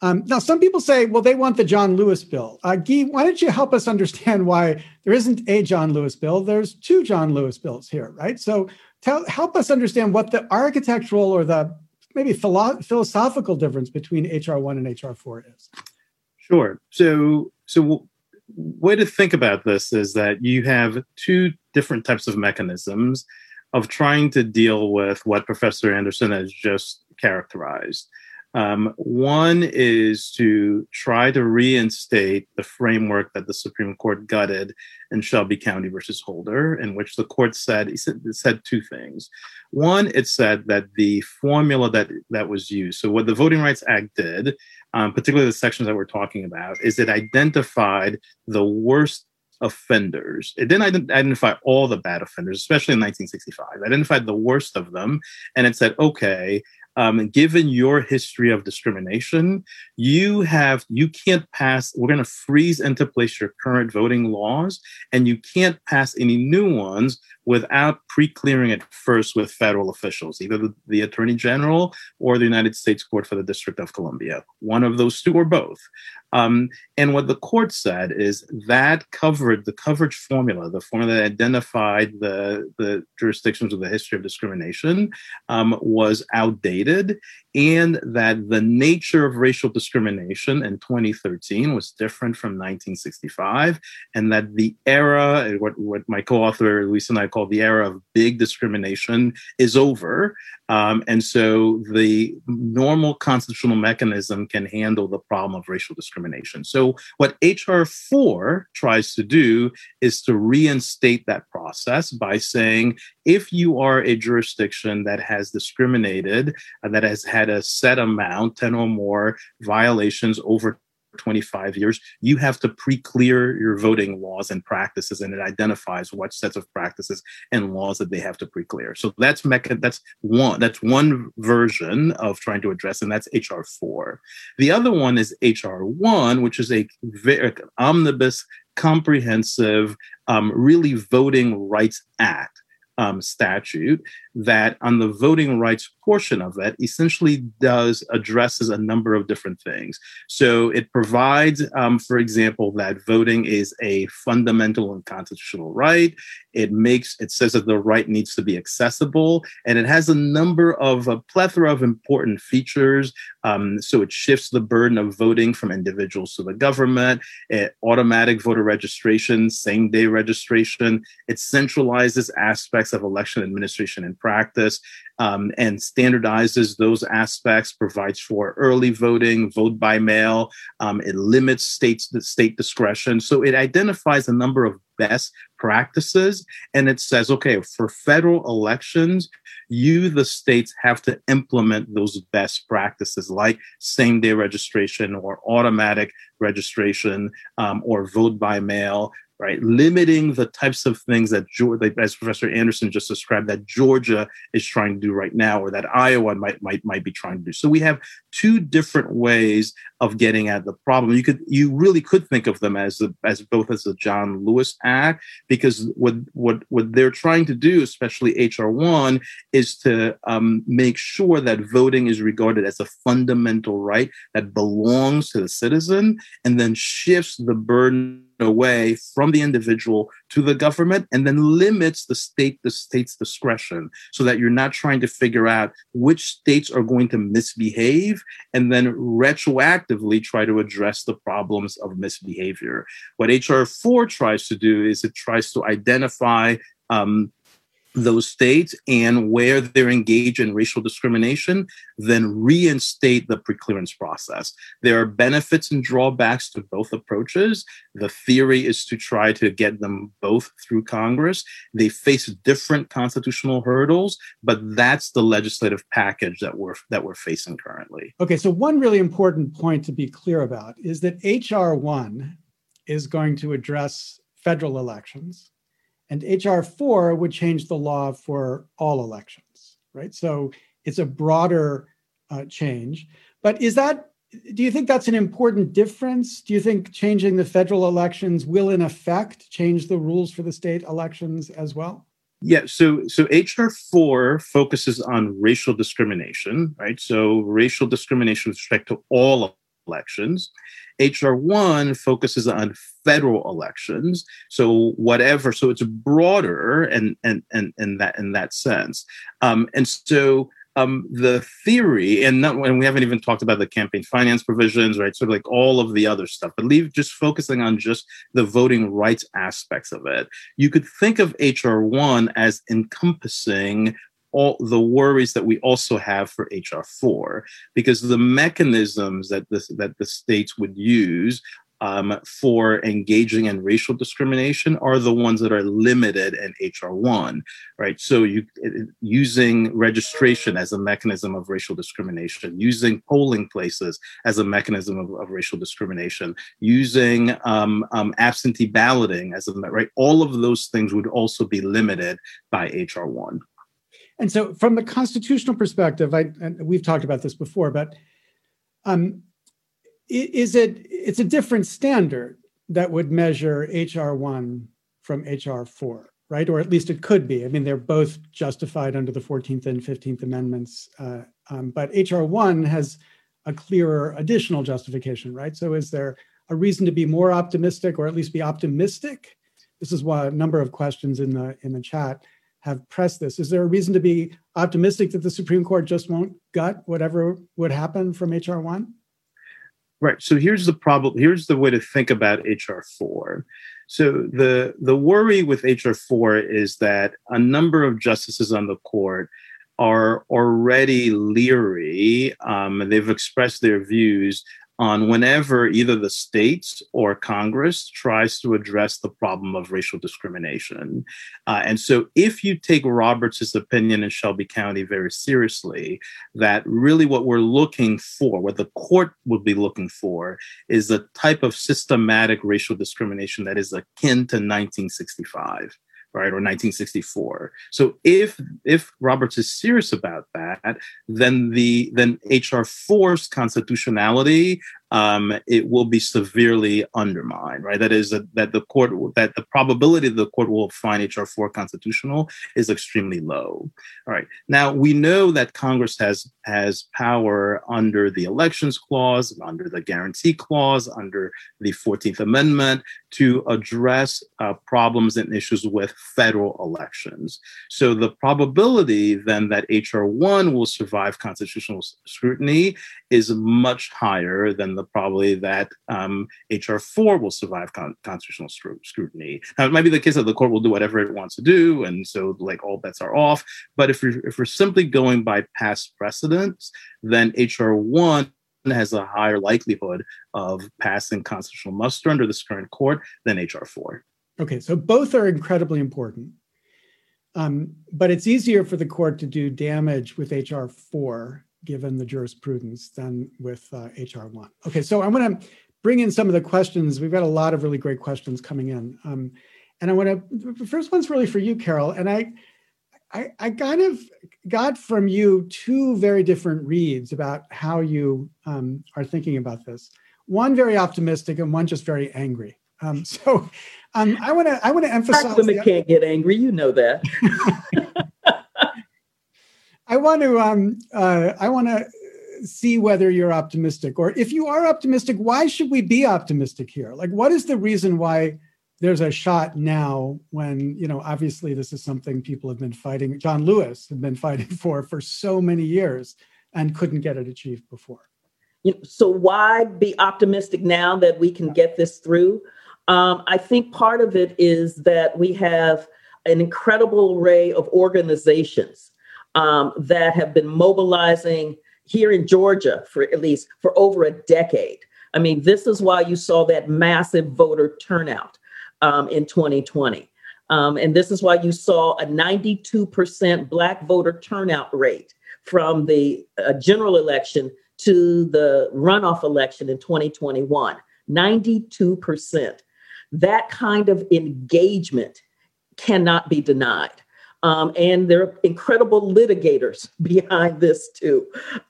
Um, now, some people say, well, they want the John Lewis bill. Uh, Guy, why don't you help us understand why there isn't a John Lewis bill? There's two John Lewis bills here, right? So, tell, help us understand what the architectural or the maybe philo- philosophical difference between HR one and HR four is. Sure. So, so way to think about this is that you have two different types of mechanisms of trying to deal with what Professor Anderson has just characterized. Um, one is to try to reinstate the framework that the Supreme Court gutted in Shelby County versus Holder, in which the court said it said, said two things. One, it said that the formula that that was used. So what the Voting Rights Act did um, particularly the sections that we're talking about, is it identified the worst offenders. It didn't identify all the bad offenders, especially in 1965. It identified the worst of them, and it said, okay, um, given your history of discrimination, you have you can't pass. We're going to freeze into place your current voting laws, and you can't pass any new ones without pre-clearing it first with federal officials, either the, the Attorney General or the United States Court for the District of Columbia, one of those two or both. Um, and what the court said is that covered the coverage formula, the formula that identified the, the jurisdictions with a history of discrimination, um, was outdated, and that the nature of racial discrimination in 2013 was different from 1965, and that the era, what, what my co author Luis and I call the era of big discrimination, is over. Um, and so the normal constitutional mechanism can handle the problem of racial discrimination. So, what H.R. 4 tries to do is to reinstate that process by saying if you are a jurisdiction that has discriminated, and that has had a set amount, 10 or more violations over 25 years, you have to pre-clear your voting laws and practices, and it identifies what sets of practices and laws that they have to pre-clear. So that's mecha- that's one that's one version of trying to address, and that's HR four. The other one is HR one, which is a very omnibus, comprehensive, um, really voting rights act um, statute that on the voting rights portion of it essentially does addresses a number of different things. So it provides um, for example that voting is a fundamental and constitutional right. It makes it says that the right needs to be accessible and it has a number of a plethora of important features. Um, so it shifts the burden of voting from individuals to the government. It, automatic voter registration same day registration. It centralizes aspects of election administration and practice um, and standardizes those aspects, provides for early voting, vote by mail. Um, it limits states the state discretion. So it identifies a number of best practices and it says, okay, for federal elections, you, the states, have to implement those best practices like same day registration or automatic registration um, or vote by mail right? Limiting the types of things that, as Professor Anderson just described, that Georgia is trying to do right now, or that Iowa might might might be trying to do. So we have two different ways of getting at the problem. You could you really could think of them as the, as both as the John Lewis Act, because what what what they're trying to do, especially HR one, is to um, make sure that voting is regarded as a fundamental right that belongs to the citizen, and then shifts the burden away from the individual to the government and then limits the state the state's discretion so that you're not trying to figure out which states are going to misbehave and then retroactively try to address the problems of misbehavior. What hr 4 tries to do is it tries to identify um, those states and where they're engaged in racial discrimination, then reinstate the preclearance process. There are benefits and drawbacks to both approaches. The theory is to try to get them both through Congress. They face different constitutional hurdles, but that's the legislative package that we're that we're facing currently. Okay, so one really important point to be clear about is that HR 1 is going to address federal elections and HR 4 would change the law for all elections, right? So it's a broader uh, change. But is that, do you think that's an important difference? Do you think changing the federal elections will, in effect, change the rules for the state elections as well? Yeah, so so HR four focuses on racial discrimination, right? So racial discrimination with respect to all elections. HR one focuses on federal elections. So whatever, so it's broader and and and in that in that sense. Um, and so um, the theory, and not when we haven't even talked about the campaign finance provisions, right? Sort of like all of the other stuff, but leave just focusing on just the voting rights aspects of it. You could think of HR one as encompassing all the worries that we also have for HR4 because the mechanisms that the, that the states would use um, for engaging in racial discrimination are the ones that are limited in HR1, right? So you using registration as a mechanism of racial discrimination, using polling places as a mechanism of, of racial discrimination, using um, um, absentee balloting as a right. All of those things would also be limited by HR1. And so, from the constitutional perspective, I, and we've talked about this before, but um, is it it's a different standard that would measure HR one from HR four? right? Or at least it could be. I mean, they're both justified under the 14th and 15th Amendments. Uh, um, but H.R. 1 has a clearer additional justification, right? So is there a reason to be more optimistic or at least be optimistic? This is why a number of questions in the in the chat have pressed this. Is there a reason to be optimistic that the Supreme Court just won't gut whatever would happen from HR 1? Right. So here's the problem. Here's the way to think about HR 4. So the the worry with HR four is that a number of justices on the court are already leery. Um, they've expressed their views on whenever either the states or Congress tries to address the problem of racial discrimination. Uh, and so, if you take Roberts' opinion in Shelby County very seriously, that really what we're looking for, what the court would be looking for, is a type of systematic racial discrimination that is akin to 1965 right, or 1964. So if if Roberts is serious about that, then the then HR 4's constitutionality um, it will be severely undermined, right? That is, a, that the court, that the probability that the court will find HR 4 constitutional is extremely low. All right. Now, we know that Congress has, has power under the Elections Clause, under the Guarantee Clause, under the 14th Amendment to address uh, problems and issues with federal elections. So the probability then that HR 1 will survive constitutional scrutiny is much higher than the probability that um, HR 4 will survive con- constitutional scrutiny. Now, it might be the case that the court will do whatever it wants to do, and so like all bets are off. But if we're, if we're simply going by past precedents, then HR 1 has a higher likelihood of passing constitutional muster under this current court than HR 4. Okay, so both are incredibly important. Um, but it's easier for the court to do damage with HR 4 given the jurisprudence than with uh, HR one. Okay, so I'm going to bring in some of the questions. We've got a lot of really great questions coming in, um, and I want to. The first one's really for you, Carol, and I, I, I kind of got from you two very different reads about how you um, are thinking about this. One very optimistic, and one just very angry. Um, (laughs) so, um, I want to I want to emphasize. women the, can't get angry. You know that. (laughs) I want to um, uh, I want to see whether you're optimistic, or if you are optimistic, why should we be optimistic here? Like, what is the reason why there's a shot now when you know obviously this is something people have been fighting. John Lewis had been (laughs) fighting for for so many years and couldn't get it achieved before. You know, so why be optimistic now that we can get this through? Um, I think part of it is that we have an incredible array of organizations um, that have been mobilizing here in Georgia for at least for over a decade. I mean, this is why you saw that massive voter turnout um, in 2020. Um, and this is why you saw a 92% Black voter turnout rate from the uh, general election to the runoff election in 2021. 92%. That kind of engagement cannot be denied. Um, and there are incredible litigators (laughs) behind this too.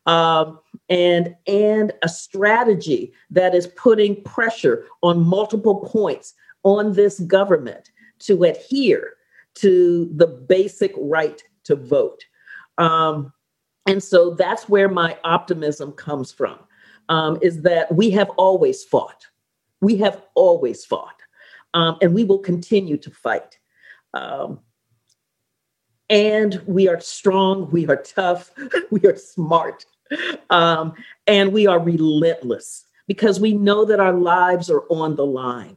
Um, and, and a strategy that is putting pressure on multiple points on this government to adhere to the basic right to vote. Um, and so that's where my optimism comes from, um, is that we have always fought. We have always fought, um, and we will continue to fight. Um, and we are strong, we are tough, (laughs) we are smart, um, and we are relentless because we know that our lives are on the line.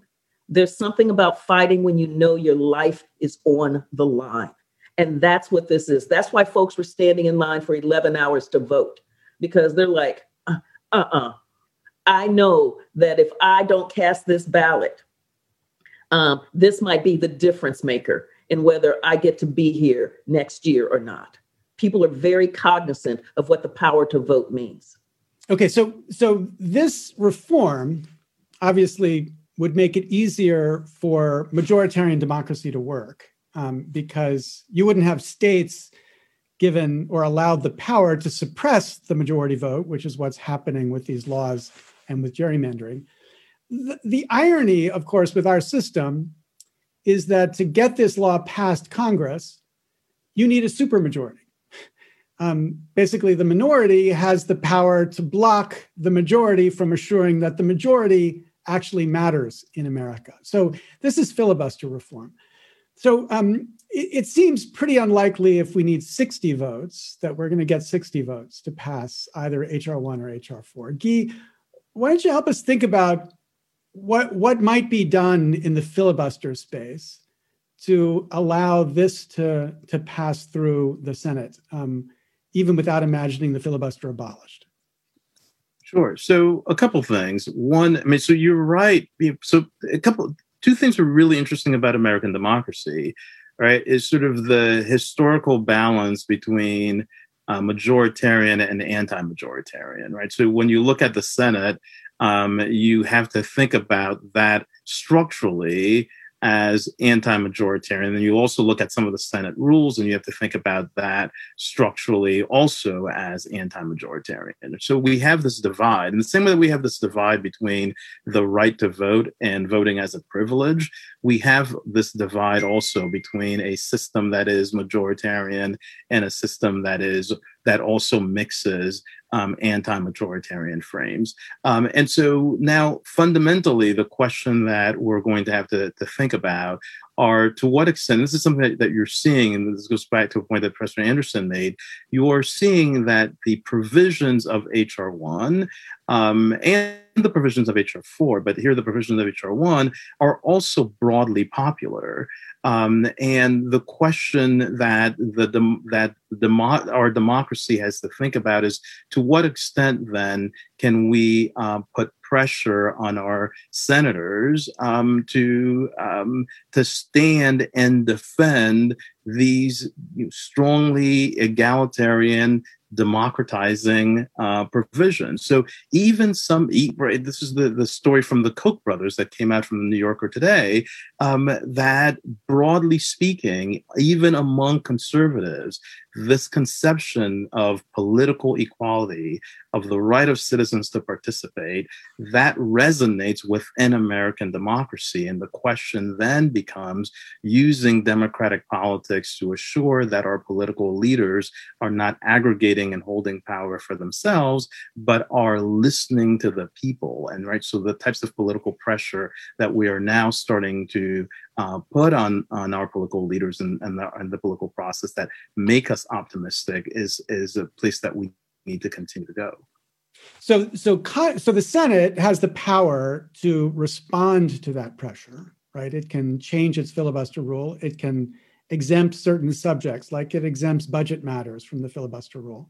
There's something about fighting when you know your life is on the line. And that's what this is. That's why folks were standing in line for 11 hours to vote because they're like, uh uh uh. I know that if I don't cast this ballot, um, this might be the difference maker in whether I get to be here next year or not. People are very cognizant of what the power to vote means. Okay, so so this reform obviously would make it easier for majoritarian democracy to work um, because you wouldn't have states given or allowed the power to suppress the majority vote, which is what's happening with these laws and with gerrymandering. The, the irony, of course, with our system is that to get this law past Congress, you need a supermajority. Um, basically, the minority has the power to block the majority from assuring that the majority actually matters in America. So, this is filibuster reform. So, um, it, it seems pretty unlikely if we need 60 votes that we're going to get 60 votes to pass either HR1 or HR4. Guy, why don't you help us think about what what might be done in the filibuster space to allow this to to pass through the Senate, um, even without imagining the filibuster abolished? Sure. So a couple things. One, I mean, so you're right. So a couple, two things are really interesting about American democracy, right? Is sort of the historical balance between uh, majoritarian and anti-majoritarian, right? So when you look at the Senate, um, you have to think about that structurally as anti-majoritarian. And you also look at some of the Senate rules, and you have to think about that structurally also as anti-majoritarian. So we have this divide, in the same way that we have this divide between the right to vote and voting as a privilege. We have this divide also between a system that is majoritarian and a system that is that also mixes um, anti-majoritarian frames. Um, and so now, fundamentally, the question that we're going to have to, to think about are to what extent this is something that, that, you're seeing, and this goes back to a point that Professor Anderson made. You are seeing that the provisions of HR one um, and the provisions of HR four, but here the provisions of HR one are also broadly popular. Um, and the question that the that demo- our democracy has to think about is to what extent then can we uh, put pressure on our senators um, to um, to stand and defend these strongly egalitarian democratizing uh, provisions. So even some, this is the, the story from the Koch brothers that came out from the New Yorker today, um, that broadly speaking, even among conservatives, this conception of political equality, of the right of citizens to participate, that resonates within American democracy. And the question then becomes using democratic politics to assure that our political leaders are not aggregating and holding power for themselves, but are listening to the people. And right, so the types of political pressure that we are now starting to uh, put on on our political leaders and, and, the, and the political process that make us optimistic is is a place that we need to continue to go. So so so the Senate has the power to respond to that pressure, right? It can change its filibuster rule. It can exempt certain subjects, like it exempts budget matters from the filibuster rule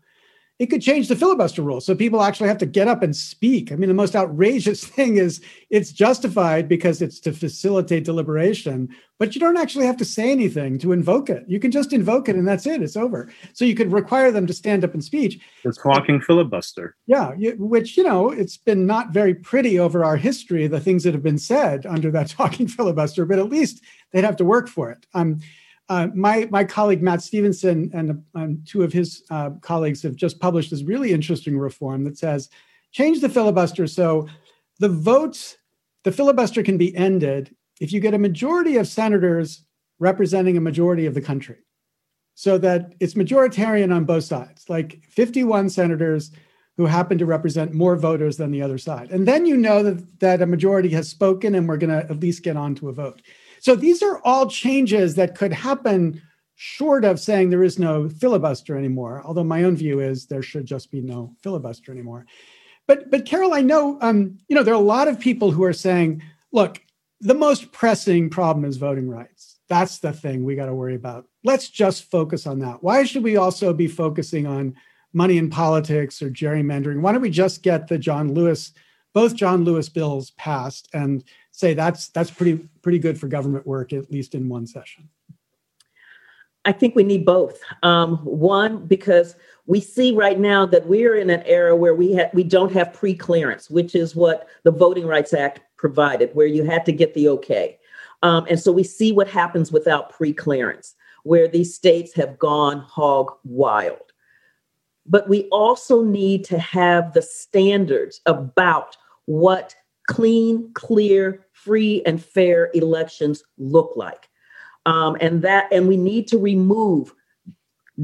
it could change the filibuster rule so people actually have to get up and speak. I mean, the most outrageous (laughs) thing is it's justified because it's to facilitate deliberation, but you don't actually have to say anything to invoke it. You can just invoke it and that's it, it's over. So you could require them to stand up and speak. It's talking filibuster. Yeah, which, you know, it's been not very pretty over our history, the things that have been said under that (laughs) talking filibuster, but at least they'd have to work for it. Um, uh, my my colleague Matt Stephenson and, two of his uh, colleagues have just published this really interesting reform that says change the filibuster so the votes the filibuster can be ended if you get a majority of senators representing a majority of the country. So that it's majoritarian on both sides like 51 senators who happen to represent more voters than the other side. And then you know that, that a majority has spoken and we're going to at least get on to a vote so these are all changes that could happen short of saying there is no filibuster anymore. Although my own view is there should just be no filibuster anymore. But but Carol, I know um, you know there are a lot of people who are saying, look, the most pressing problem is voting rights. That's the thing we got to worry about. Let's just focus on that. Why should we also be focusing on money in politics or gerrymandering? Why don't we just get the John Lewis, both John Lewis bills passed and say that's that's pretty pretty good for government work at least in one session. I think we need both. Um, one because we see right now that we're in an era where we ha- we don't have pre-clearance which is what the voting rights act provided where you had to get the okay. Um, and so we see what happens without pre-clearance where these states have gone hog wild. But we also need to have the standards about what clean, clear, free, and fair elections look like. Um, and that, and we need to remove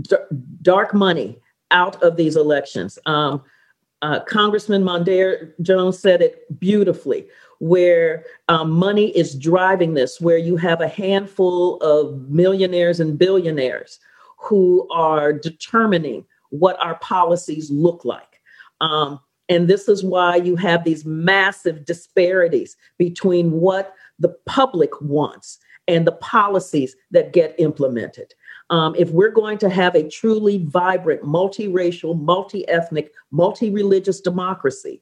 d- dark money out of these elections. Um, uh, Congressman Mondaire Jones said it beautifully, where um, money is driving this, where you have a handful of millionaires and billionaires who are determining what our policies look like. Um, and this is why you have these massive disparities between what the public wants and the policies that get implemented. Um, if we're going to have a truly vibrant, multiracial, multi ethnic, multi religious democracy,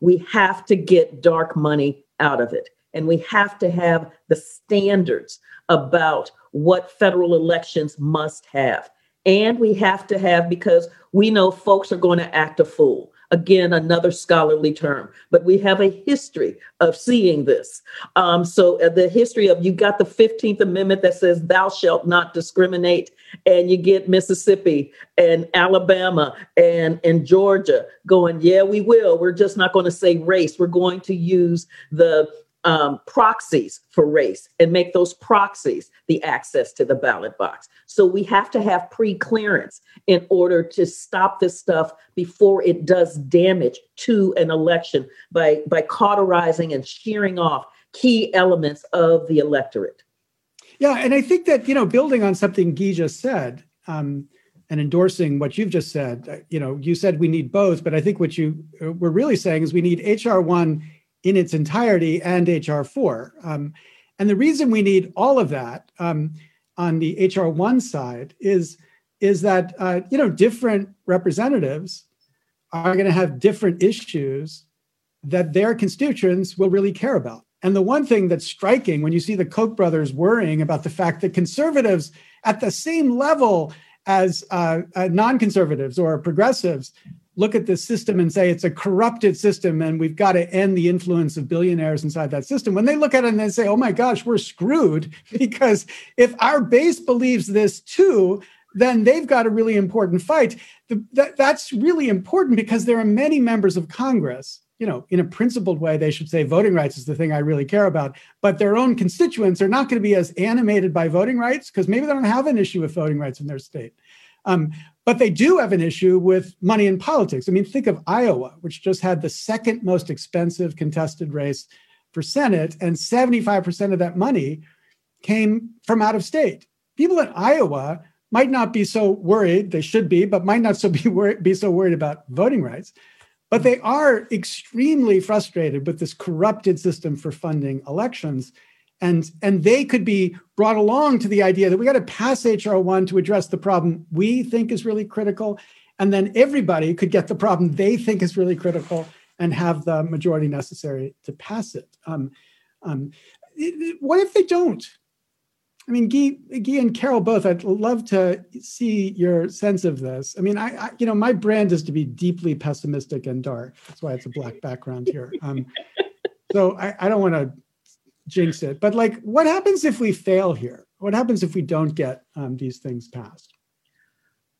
we have to get dark money out of it. And we have to have the standards about what federal elections must have. And we have to have, because we know folks are going to act a fool. Again, another scholarly term, but we have a history of seeing this. Um, so, uh, the history of you got the 15th Amendment that says, Thou shalt not discriminate, and you get Mississippi and Alabama and, and Georgia going, Yeah, we will. We're just not going to say race. We're going to use the um, proxies for race and make those proxies the access to the ballot box. So we have to have pre clearance in order to stop this stuff before it does damage to an election by, by cauterizing and shearing off key elements of the electorate. Yeah, and I think that, you know, building on something Guy just said, um, and endorsing what you've just said, uh, you know, you said we need both, but I think what you uh, were really saying is we need HR1 in its entirety and HR4. Um, and the reason we need all of that um, on the HR1 side is, is that uh, you know different representatives are going to have different issues that their constituents will really care about. And the one thing that's striking when you see the Koch brothers worrying about the fact that conservatives at the same level as uh, uh, non conservatives or progressives look at this system and say it's a corrupted system and we've got to end the influence of billionaires inside that system. When they look at it and they say, oh my gosh, we're screwed (laughs) because if our base believes this too, then they've got a really important fight. The, that, that's really important because there are many members of Congress. You know, in a principled way, they should say voting rights is the thing I really care about. But their own constituents are not going to be as animated by voting rights because maybe they don't have an issue with voting rights in their state. Um, but they do have an issue with money in politics. I mean, think of Iowa, which just had the second most expensive contested race for Senate, and 75% of that money came from out of state. People in Iowa might not be so worried, they should be, but might not so be, wor- be so worried about voting rights. But they are extremely frustrated with this corrupted system for funding elections and and they could be brought along to the idea that we got to pass hr1 to address the problem we think is really critical and then everybody could get the problem they think is really critical and have the majority necessary to pass it um, um, what if they don't I mean, Guy, and Carol both. I'd love to see your sense of this. I mean, I, I, you know, my brand is to be deeply pessimistic and dark. That's why it's a black background here. Um, so I, I don't want to jinx it. But like, what happens if we fail here? What happens if we don't get um, these things passed?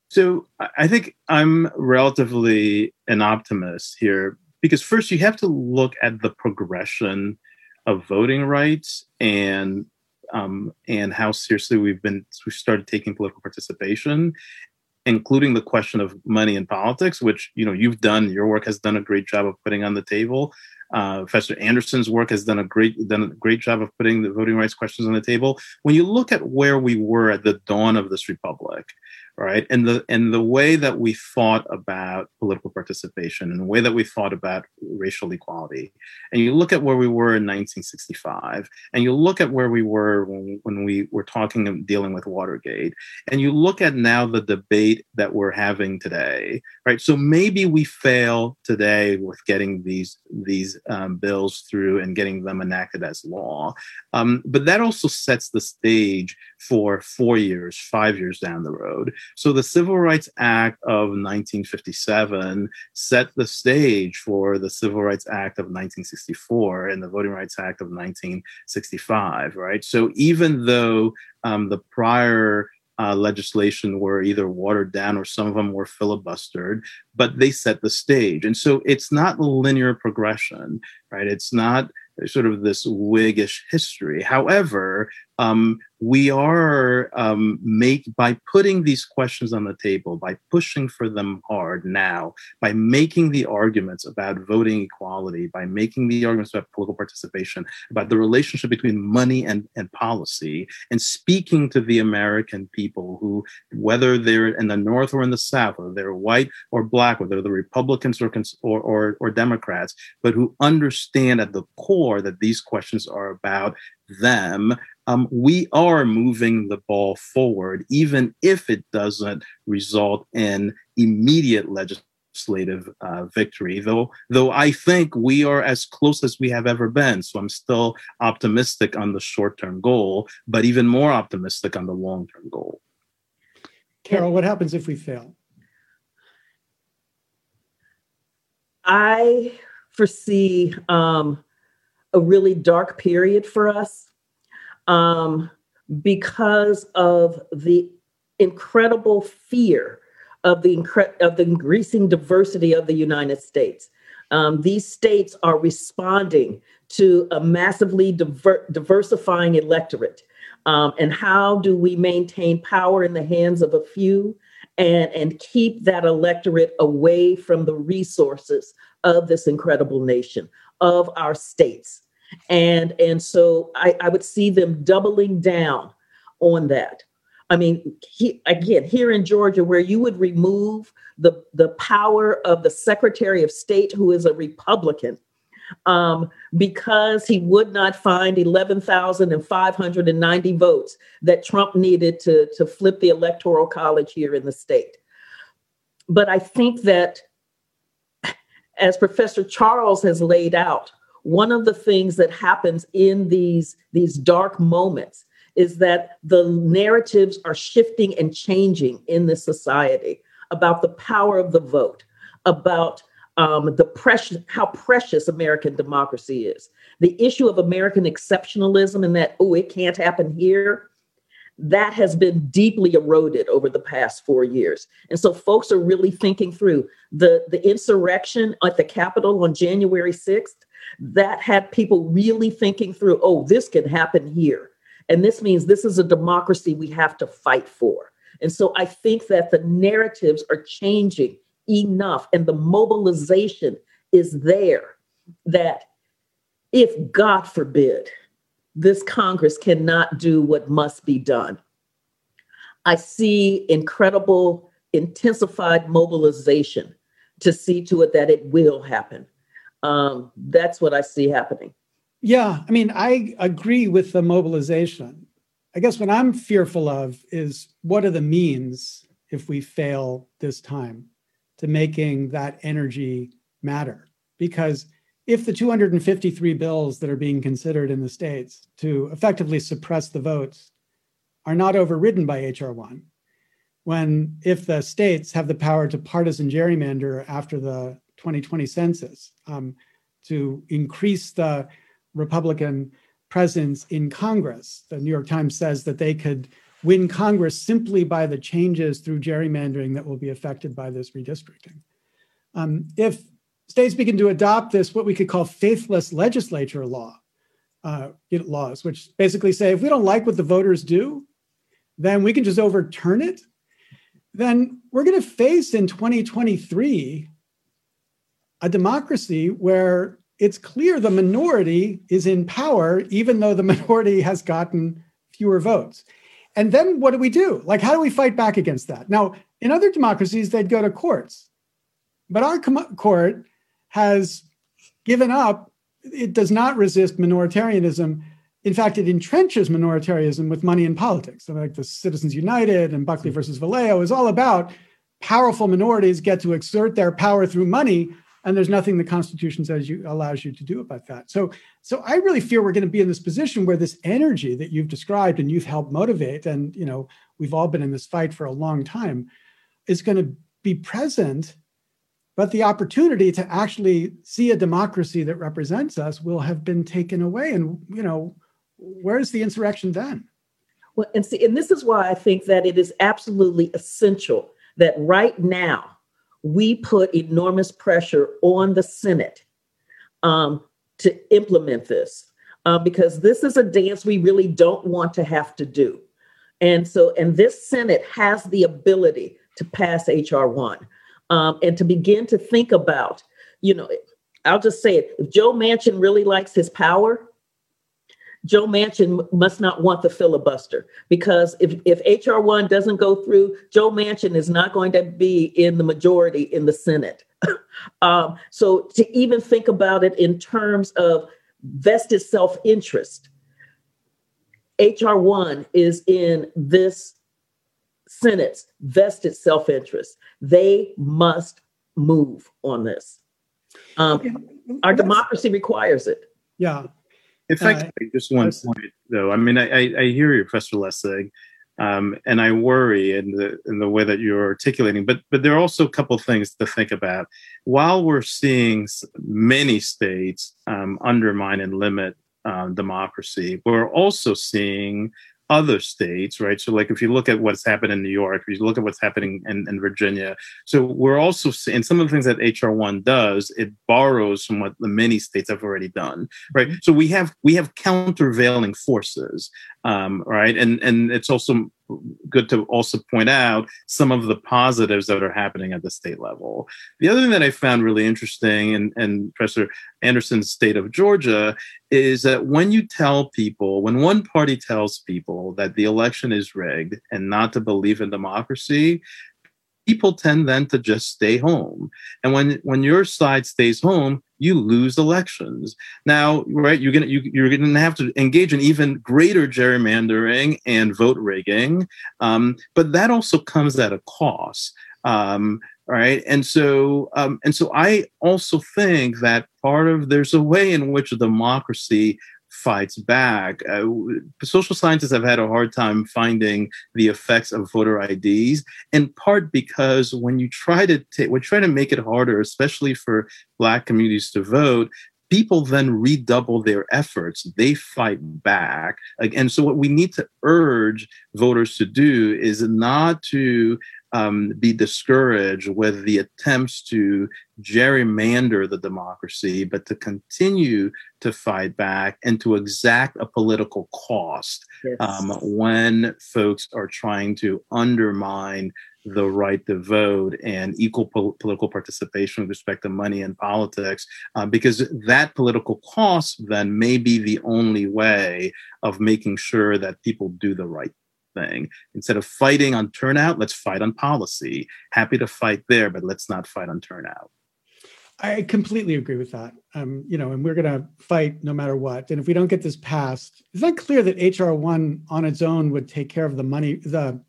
So I think I'm relatively an optimist here because first you have to look at the progression of voting rights and um, and how seriously we've been we started taking political participation including the question of money in politics which you know you've done your work has done a great job of putting on the table uh, Professor Anderson's work has done a great done a great job of putting the voting rights questions on the table. When you look at where we were at the dawn of this republic, right? And the and the way that we thought about political participation and the way that we thought about racial equality, and you look at where we were in 1965, and you look at where we were when, when we were talking and dealing with Watergate, and you look at now the debate that we're having today, right? So maybe we fail today with getting these these um, bills through and getting them enacted as law, um, but that also sets the stage for four years, five years down the road. So the Civil Rights Act of 1957 set the stage for the Civil Rights Act of 1964 and the Voting Rights Act of 1965, right? So even though um, the prior uh, legislation were either watered down or some of them were filibustered. but they set the stage. And so it's not linear progression, right? It's not sort of this Whiggish history. However, um, we are um, make by putting these questions on the table, by pushing for them hard now, by making the arguments about voting equality, by making the arguments about political participation, about the relationship between money and, and policy, and speaking to the American people who, whether they're in the North or in the South, whether they're white or black, whether they're Republicans or, or, or, or Democrats, but who understand at the core that these questions are about them um, we are moving the ball forward, even if it doesn't result in immediate legislative uh, victory. Though, though I think we are as close as we have ever been. So I'm still optimistic on the short-term goal, but even more optimistic on the long-term goal. Carol, what happens if we fail? I foresee um, a really dark period for us um, because of the incredible fear of the incre- of the increasing diversity of the United States. Um, these states are responding to a massively diver- diversifying electorate. Um, and how do we maintain power in the hands of a few and, and keep that electorate away from the resources of this incredible nation, of our states? And and so I, I would see them doubling down on that. I mean, he, again, here in Georgia, where you would remove the, the power of the Secretary of State, who is a Republican, um, because he would not find 11,590 votes that Trump needed to, to flip the Electoral College here in the state. But I think that, as Professor Charles has laid out, one of the things that happens in these these dark moments is that the narratives are shifting and changing in this society about the power of the vote about um, the precious how precious american democracy is. The issue of american exceptionalism and that oh it can't happen here that has been deeply eroded over the past four years. And so folks are really thinking through the the insurrection at the capitol on january 6th that had people really thinking through, oh, this can happen here. And this means this is a democracy we have to fight for. And so I think that the narratives are changing enough and the mobilization is there that if, God forbid, this Congress cannot do what must be done, I see incredible intensified mobilization to see to it that it will happen um, that's what I see happening. Yeah, I mean, I agree with the mobilization. I guess what I'm fearful of is what are the means if we fail this time to making that energy matter? Because if the 253 bills that are being considered in the states to effectively suppress the votes are not overridden by HR 1, when if the states have the power to partisan gerrymander after the 2020 census um, to increase the Republican presence in Congress. The New York Times says that they could win Congress simply by the changes through gerrymandering that will be affected by this redistricting. Um, if states begin to adopt this, what we could call faithless legislature law, uh, laws, which basically say if we don't like what the voters do, then we can just overturn it. Then we're going to face in 2023 a democracy where it's clear the minority is in power, even though the (laughs) minority has gotten fewer votes. And then what do we do? Like, how do we fight back against that? Now, in other democracies, they'd go to courts. But our com- court has given up, it does not resist minoritarianism. In fact, it entrenches minoritarianism with money in politics. So like the Citizens United and Buckley versus Valeo is all about powerful minorities get to exert their power through money and there's nothing the constitution says you allows you to do about that. So so i really fear we're going to be in this position where this energy that you've described and you've helped motivate and you know we've all been in this fight for a long time is going to be present but the opportunity to actually see a democracy that represents us will have been taken away. And you know where's the insurrection then? Well and see and this is why i think that it is absolutely essential that right now we put enormous pressure on the Senate um, to implement this uh, because this is a dance we really don't want to have to do. And so, and this Senate has the ability to pass HR 1 um, and to begin to think about, you know, I'll just say it if Joe Manchin really likes his power, Joe Manchin must not want the filibuster because if, if H.R. 1 doesn't go through, Joe Manchin is not going to be in the majority in the Senate. (laughs) um, so to even think about it in terms of vested self interest, H.R. 1 is in this Senate's vested self interest. They must move on this. Um, our democracy requires it. Yeah. In fact, uh, just one point though. I mean, I, I hear you, Professor Lessig, um, and I worry in the in the way that you're articulating. But but there are also a couple of things to think about. While we're seeing many states um, undermine and limit um, democracy, we're also seeing other states, right? So, like if you look at what's happened in New York, if you look at what's happening in, in Virginia, so we're also seeing some of the things that HR one does, it borrows from what the many states have already done, right? Mm-hmm. So we have we have countervailing forces, um, right? And and it's also good to also point out some of the positives that are happening at the state level. The other thing that I found really interesting in, in Professor Anderson's state of Georgia is that when you tell people, when one party tells people that the election is rigged and not to believe in democracy, people tend then to just stay home. And when when your side stays home, you lose elections. Now, right, you're gonna you, you're gonna have to engage in even greater gerrymandering and vote rigging, um, but that also comes at a cost. Um, right and so um, and so i also think that part of there's a way in which democracy fights back. Uh, social scientists have had a hard time finding the effects of voter IDs, in part because when you try to take, you try to make it harder, especially for Black communities to vote, people then redouble their efforts. They fight back. And so, what we need to urge voters to do is not to um, be discouraged with the attempts to gerrymander the democracy, but to continue to fight back and to exact a political cost yes. um, when folks are trying to undermine the right to vote and equal po- political participation with respect to money and politics, uh, because that political cost then may be the only way of making sure that people do the right thing. Instead of fighting on turnout, let's fight on policy. Happy to fight there, but let's not fight on turnout. I completely agree with that. Um, you know, and we're going to fight no matter what. And if we don't get this passed, it's not clear that HR one on its own would take care of the money, the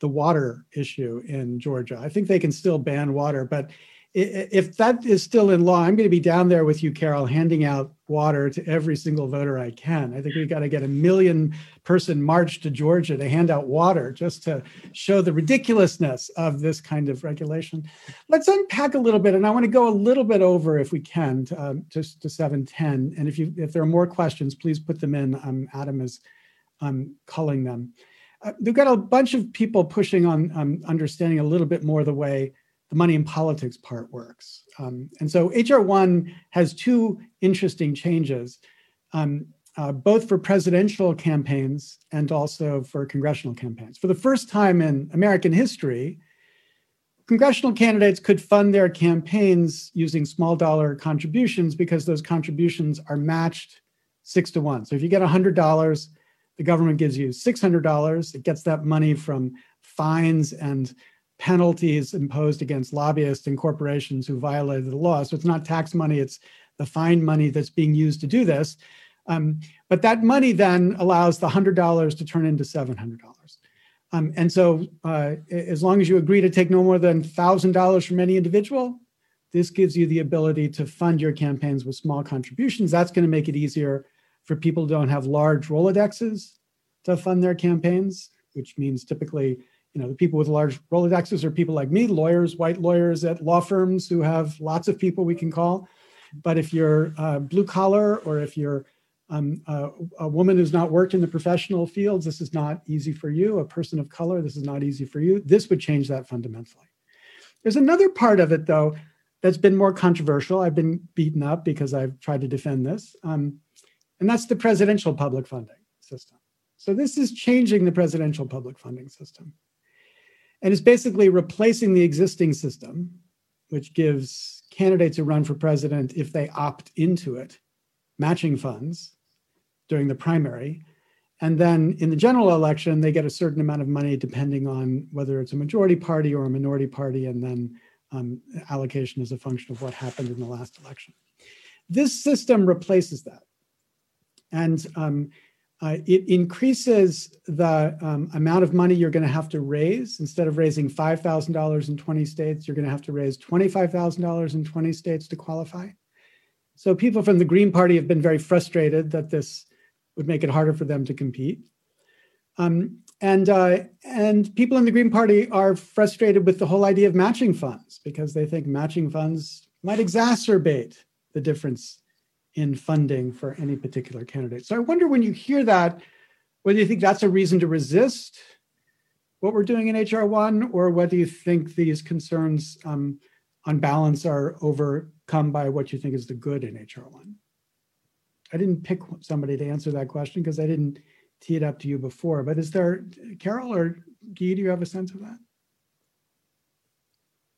the water issue in Georgia. I think they can still ban water, but if that is still in law, I'm going to be down there with you, Carol, handing out water to every single voter I can. I think we got to get a million person march to Georgia to hand out water just to show the ridiculousness of this kind of regulation. Let's unpack a little bit, and I want to go a little bit over, if we can, to, um, to, to 710. And if you if there are more questions, please put them in. Um, Adam is um, culling them. Uh, we've got a bunch of people pushing on um, understanding a little bit more the way the money in politics part works. Um, and so HR1 has two interesting changes, um, uh, both for presidential campaigns and also for congressional campaigns. For the first time in American history, congressional candidates could fund their campaigns using small dollar contributions because those contributions are matched six to one. So if you get $100, the government gives you $600. It gets that money from fines and penalties imposed against lobbyists and corporations who violated the law. So it's not tax money, it's the fine money that's being used to do this. Um, but that money then allows the $100 to turn into $700. Um, and so, uh, as long as you agree to take no more than $1,000 from any individual, this gives you the ability to fund your campaigns with small contributions. That's going to make it easier for people who don't have large Rolodexes to fund their campaigns, which means typically you know, the people with large Rolodexes are people like me, lawyers, white lawyers at law firms who have lots of people we can call. But if you're uh, blue collar or if you're um, a woman who's not worked in the professional fields, this is not easy for you. A person of color, this is not easy for you. This would change that fundamentally. There's another part of it, though, that's been more controversial. I've been beaten up because I've tried to defend this, um, and that's the presidential public funding system. So this is changing the presidential public funding system. And it's basically replacing the existing system, which gives candidates who run for president, if they opt into it, matching funds during the primary. And then in the general election, they get a certain amount of money depending on whether it's a majority party or a minority party, and then um, allocation is a function of what happened in the last election. This system replaces that. And um, uh, it increases the um, amount of money you're going to have to raise. Instead of raising $5,000 in 20 states, you're going to have to raise $25,000 in 20 states to qualify. So people from the Green Party have been very frustrated that this would make it harder for them to compete. Um, and uh, and people in the Green Party are frustrated with the whole idea of matching funds because they think matching funds might exacerbate the difference in funding for any particular candidate. So I wonder when you hear that, whether you think that's a reason to resist what we're doing in HR one, or whether you think these concerns um, on balance are overcome by what you think is the good in HR one. I didn't pick somebody to answer that question because I didn't tee it up to you before. But is there, Carol or Guy, do you have a sense of that?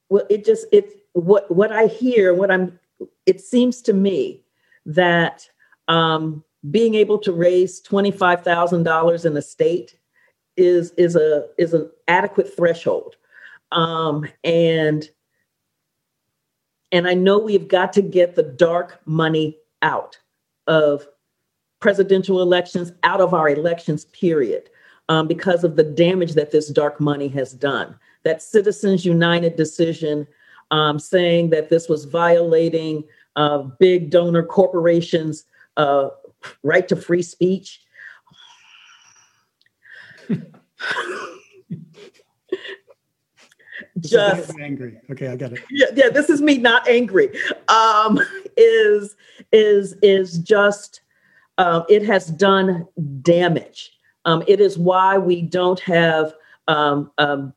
Well, it just it what what I hear, what I'm. It seems to me that um, being able to raise twenty five thousand dollars in a state is is a is an adequate threshold, um, and and I know we've got to get the dark money out of presidential elections, out of our elections, period, um, because of the damage that this dark money has done. That Citizens United decision um, saying that this was violating uh, big donor corporations' uh, right to free speech. just angry. Okay, I got it. Yeah, yeah. This is me not angry. Um, is is is just um, it has done damage. Um, it is why we don't have um, um,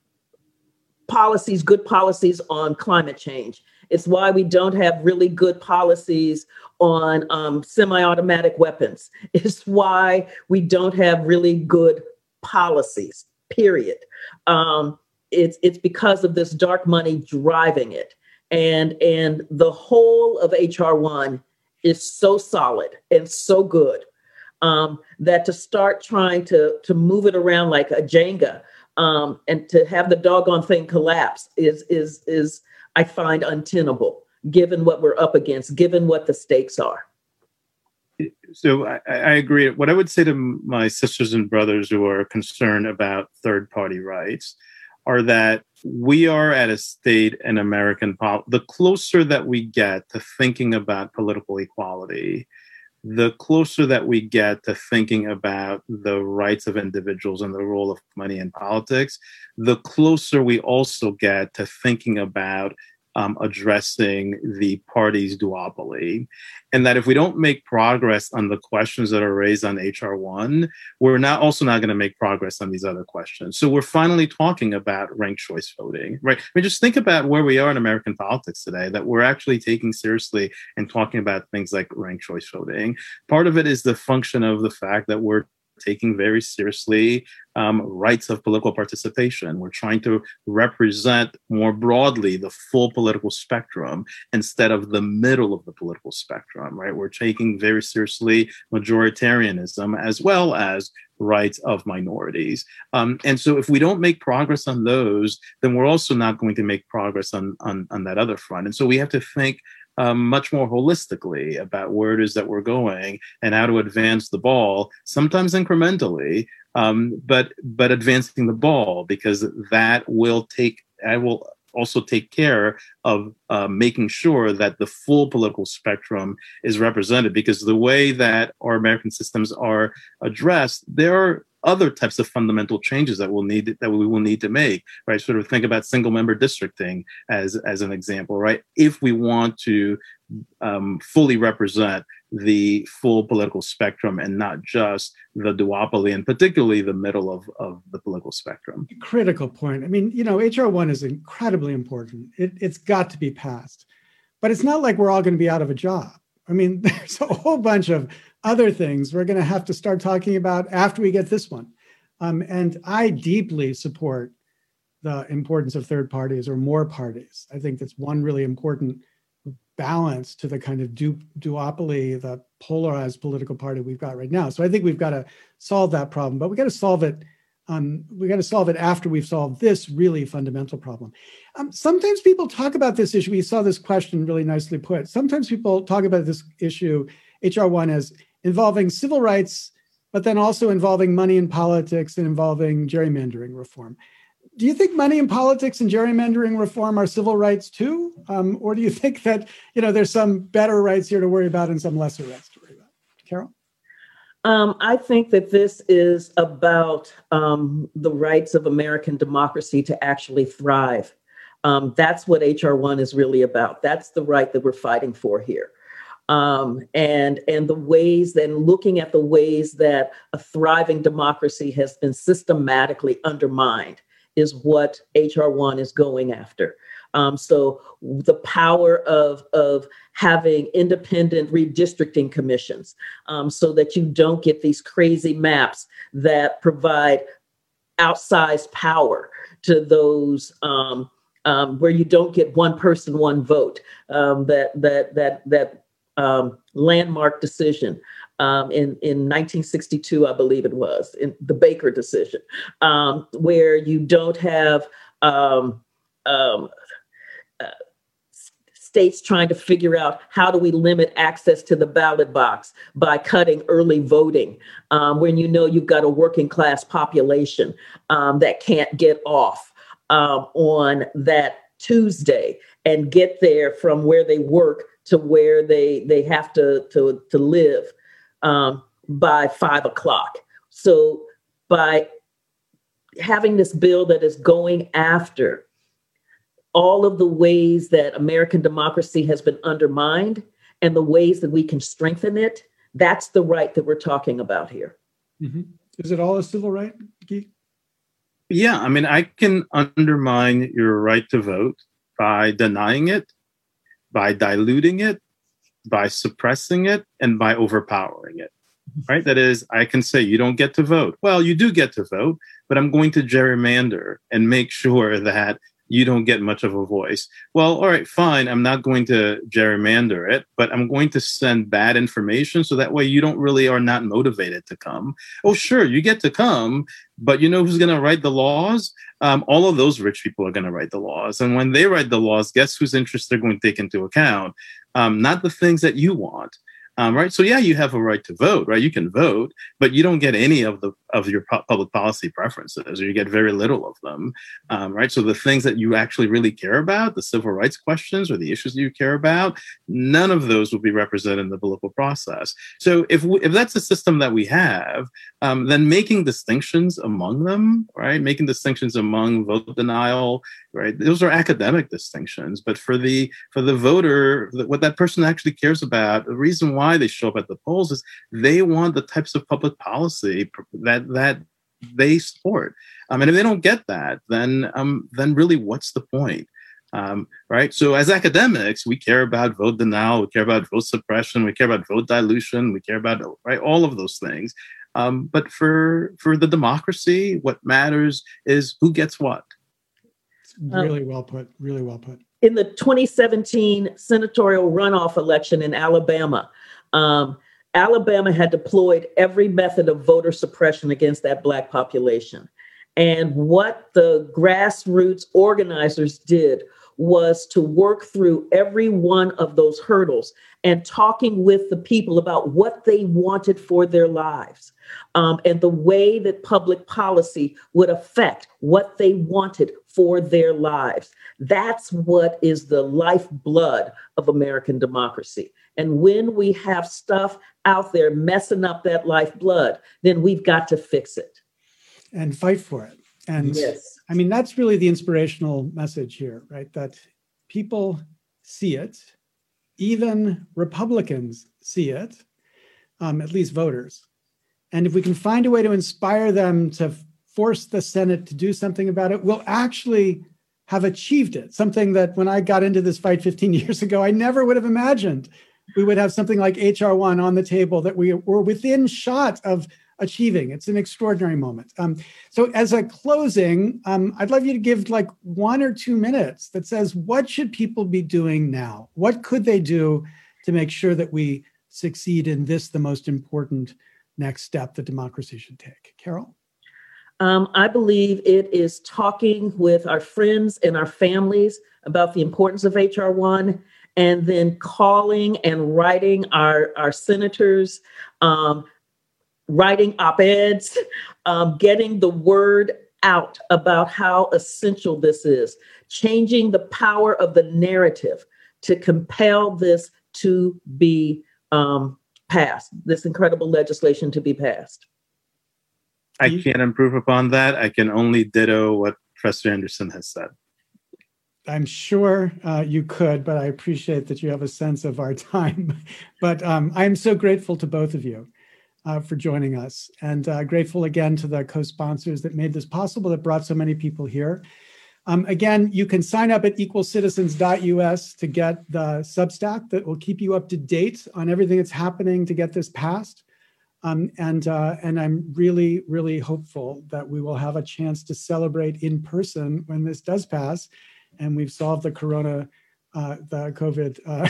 policies, good policies on climate change. It's why we don't have really good policies on um, semi-automatic weapons. (laughs) It's why we don't have really good policies. Period. Um, it's it's because of this dark money driving it, and and the whole of HR one is so solid and so good um, that to start trying to to move it around like a Jenga um, and to have the doggone thing collapse is is is I find untenable given what we're up against, given what the stakes are. So I, I agree. What I would say to my sisters and brothers who are concerned about third party rights are that we are at a state in American pop. The closer that we get to thinking about political equality, the closer that we get to thinking about the rights of individuals and the role of money in politics, the closer we also get to thinking about um, addressing the party's duopoly. And that if we don't make progress on the questions that are raised on HR1, we're not also not going to make progress on these other questions. So we're finally talking about ranked choice voting, right? I mean, just think about where we are in American politics today, that we're actually taking seriously and talking about things like ranked choice voting. Part of it is the function of the fact that we're taking very seriously um, rights of political participation. We're trying to represent more broadly the full political spectrum instead of the middle of the political spectrum, right? We're taking very seriously majoritarianism as well as rights of minorities. Um, and so if we don't make progress on those, then we're also not going to make progress on, on, on that other front. And so we have to think um, much more holistically about where it is that we're going and how to advance the ball, sometimes incrementally, um, but but advancing the ball because that will take I will also take care of uh, making sure that the full political spectrum is represented because the way that our American systems are addressed, there are other types of fundamental changes that we'll need that we will need to make right sort of think about single member districting as as an example right if we want to um, fully represent the full political spectrum and not just the duopoly and particularly the middle of, of the political spectrum. Critical point. I mean, you know, HR one is incredibly important. It, it's got to be passed, but it's not like we're all going to be out of a job. I mean, (laughs) there's a whole bunch of other things we're going to have to start talking about after we get this one. Um, and I deeply support the importance of third parties or more parties. I think that's one really important balance to the kind of du- duopoly, the polarized political party we've got right now. So I think we've got to solve that problem, but we got to solve it. Um, we got to solve it after we've solved this really fundamental problem. Um, sometimes people talk about this issue. We saw this question really nicely put. Sometimes people talk about this issue, HR1, as involving civil rights, but then also involving money in politics and involving gerrymandering reform do you think money in politics and gerrymandering reform are civil rights too, um, or do you (laughs) think that you know there's some better rights here to worry about and some lesser rights to. Um, I think that this is about um, the rights of American democracy to actually thrive. Um, that's what HR one is really about. That's the right that we're fighting for here. Um, and and the ways then looking at the ways that a thriving democracy has been systematically undermined is what HR1 is going after. Um, so the power of, of having independent redistricting commissions um, so that you don't get these crazy maps that provide outsized power to those um, um where you don't get one person, one vote. Um, that that that that um, landmark decision um, in, in 1962, I believe it was, in the Baker decision, um, where you don't have um, um states trying to figure out how do we limit access to the ballot box by cutting early voting, um, when you know you've got a working class population um, that can't get off on that Tuesday and get there from where they work to where they they have to to to live um, by five o'clock. So by having this bill that is going after all of the ways that American democracy has been undermined and the ways that we can strengthen it, that's the right that we're talking about here. Mm-hmm. Is it all a civil right, Guy? Yeah, I mean, I can undermine your right to vote by denying it, by diluting it, by suppressing it and by overpowering it. Right? That is, I can say you don't get to vote. Well, you do get to vote, but I'm going to gerrymander and make sure that you don't get much of a voice. Well, all right, fine. I'm not going to gerrymander it, but I'm going to send bad information so that way you don't really are not motivated to come. Oh, sure, you get to come, but you know who's going to write the laws? Um, all of those rich people are going to write the laws. And when they write the laws, guess whose interests they're going to take into account? Um, not the things that you want. Um, right. So yeah, you have a right to vote, right? You can vote, but you don't get any of the of your pu- public policy preferences, or you get very little of them, um, right? So the things that you actually really care about, the civil rights questions or the issues that you care about, none of those will be represented in the political process. So if we, if that's the system that we have, um, then making distinctions among them, right? Making distinctions among vote denial, right? Those are academic distinctions, but for the for the voter, what that person actually cares about, the reason why why they show up at the polls is they want the types of public policy that that they support. Um, and if they don't get that, then um, then really, what's the point? Um, right. So as academics, we care about vote denial, we care about vote suppression, we care about vote dilution, we care about right all of those things. Um, but for for the democracy, what matters is who gets what. It's Really well put. Really well put. In the 2017 senatorial runoff election in Alabama, um, Alabama had deployed every method of voter suppression against that Black population. And what the grassroots organizers did was to work through every one of those hurdles and talking with the people about what they wanted for their lives um, and the way that public policy would affect what they wanted for their lives. That's what is the lifeblood of American democracy. And when we have stuff out there messing up that lifeblood, then we've got to fix it and fight for it. And yes. I mean, that's really the inspirational message here, right? That people see it, even Republicans see it, um, at least voters. And if we can find a way to inspire them to force the Senate to do something about it, we'll actually have achieved it. Something that when I got into this fight 15 (laughs) years ago, I never would have imagined we would have something like HR1 on the table that we were within shot of achieving. It's an extraordinary moment. Um, so, as a closing, um, I'd love you to give like one or two minutes that says, what should people be doing now? What could they do to make sure that we succeed in this, the most important next step that democracy should take? Carol? Um, I believe it is talking with our friends and our families about the importance of HR1 and then calling and writing our, our senators, um, writing op eds, um, getting the word out about how essential this is, changing the power of the narrative to compel this to be um, passed, this incredible legislation to be passed. I can't improve upon that. I can only ditto what Professor Anderson has said. I'm sure uh, you could, but I appreciate that you have a sense of our (laughs) time. but um, I'm so grateful to both of you uh, for joining us, and uh, grateful again to the co-sponsors that made this possible, that brought so many people here. Um, again, you can sign up at equalcitizens.us to get the Substack that will keep you up to date on everything that's happening to get this passed. Um, and uh, and I'm really really hopeful that we will have a chance to celebrate in person when this does pass, and we've solved the corona, uh, the COVID uh,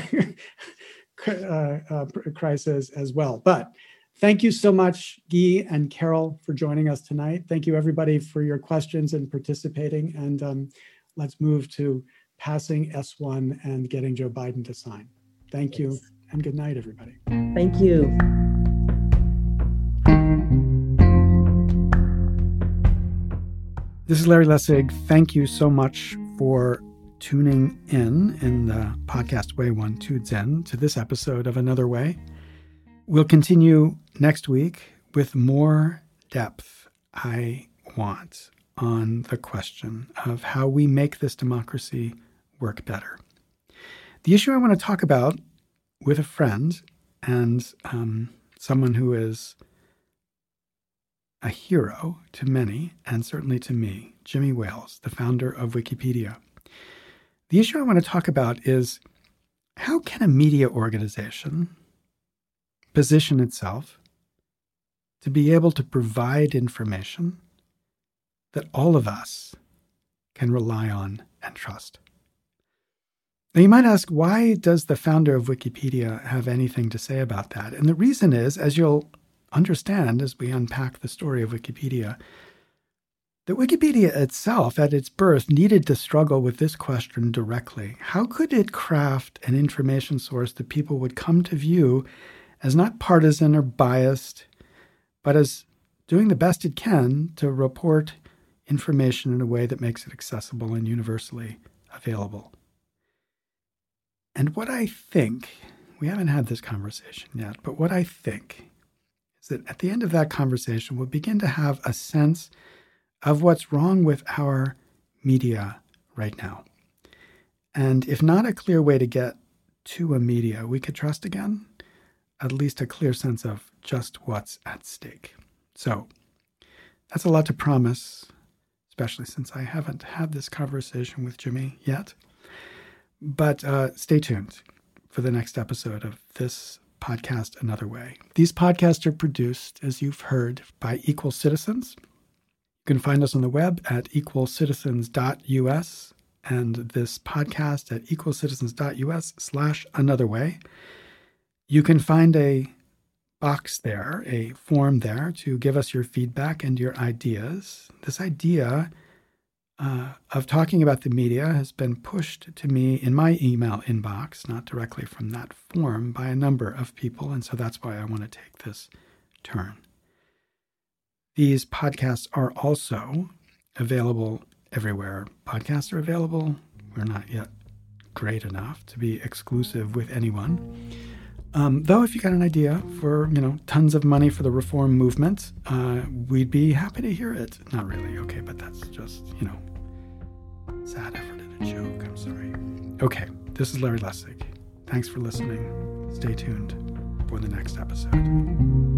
(laughs) uh, uh crisis as well. But thank you so much, Guy and Carol, for joining us tonight. Thank you everybody for your questions and participating. And um, let's move to passing S1 and getting Joe Biden to sign. Thank you and good night, everybody. Thank you. This is Larry Lessig. Thank you so much for tuning in in the podcast Way One Two Zen to this episode of Another Way. We'll continue next week with more depth I want on the question of how we make this democracy work better. The issue I want to talk about with a friend and um, someone who is a hero to many, and certainly to me, Jimmy Wales, the founder of Wikipedia. The issue I want to talk about is how can a media organization position itself to be able to provide information that all of us can rely on and trust? Now, you might ask, why does the founder of Wikipedia have anything to say about that? And the reason is, as you'll understand as we unpack the story of Wikipedia that Wikipedia itself, at its birth, needed to struggle with this question directly. How could it craft an information source that people would come to view as not partisan or biased, but as doing the best it can to report information in a way that makes it accessible and universally available? And what I think, we haven't had this conversation yet, but what I think is that at the end of that conversation, we'll begin to have a sense of what's wrong with our media right now. And if not a clear way to get to a media we could trust again, at least a clear sense of just what's at stake. So that's a lot to promise, especially since I haven't had this conversation with Jimmy yet. But uh, stay tuned for the next episode of this podcast another way. These podcasts are produced, as you've heard, by Equal Citizens. You can find us on the web at equalcitizens.us and this podcast at equalcitizens.us slash another way. You can find a box there, a form there to give us your feedback and your ideas. This idea uh, of talking about the media has been pushed to me in my email inbox, not directly from that form, by a number of people. And so that's why I want to take this turn. These podcasts are also available everywhere. Podcasts are available. We're not yet great enough to be exclusive with anyone. Um, though, if you got an idea for you know tons of money for the reform movement, uh, we'd be happy to hear it. Not really, okay, but that's just you know sad effort and a joke. I'm sorry. Okay, this is Larry Lessig. Thanks for listening. Stay tuned. for the next episode.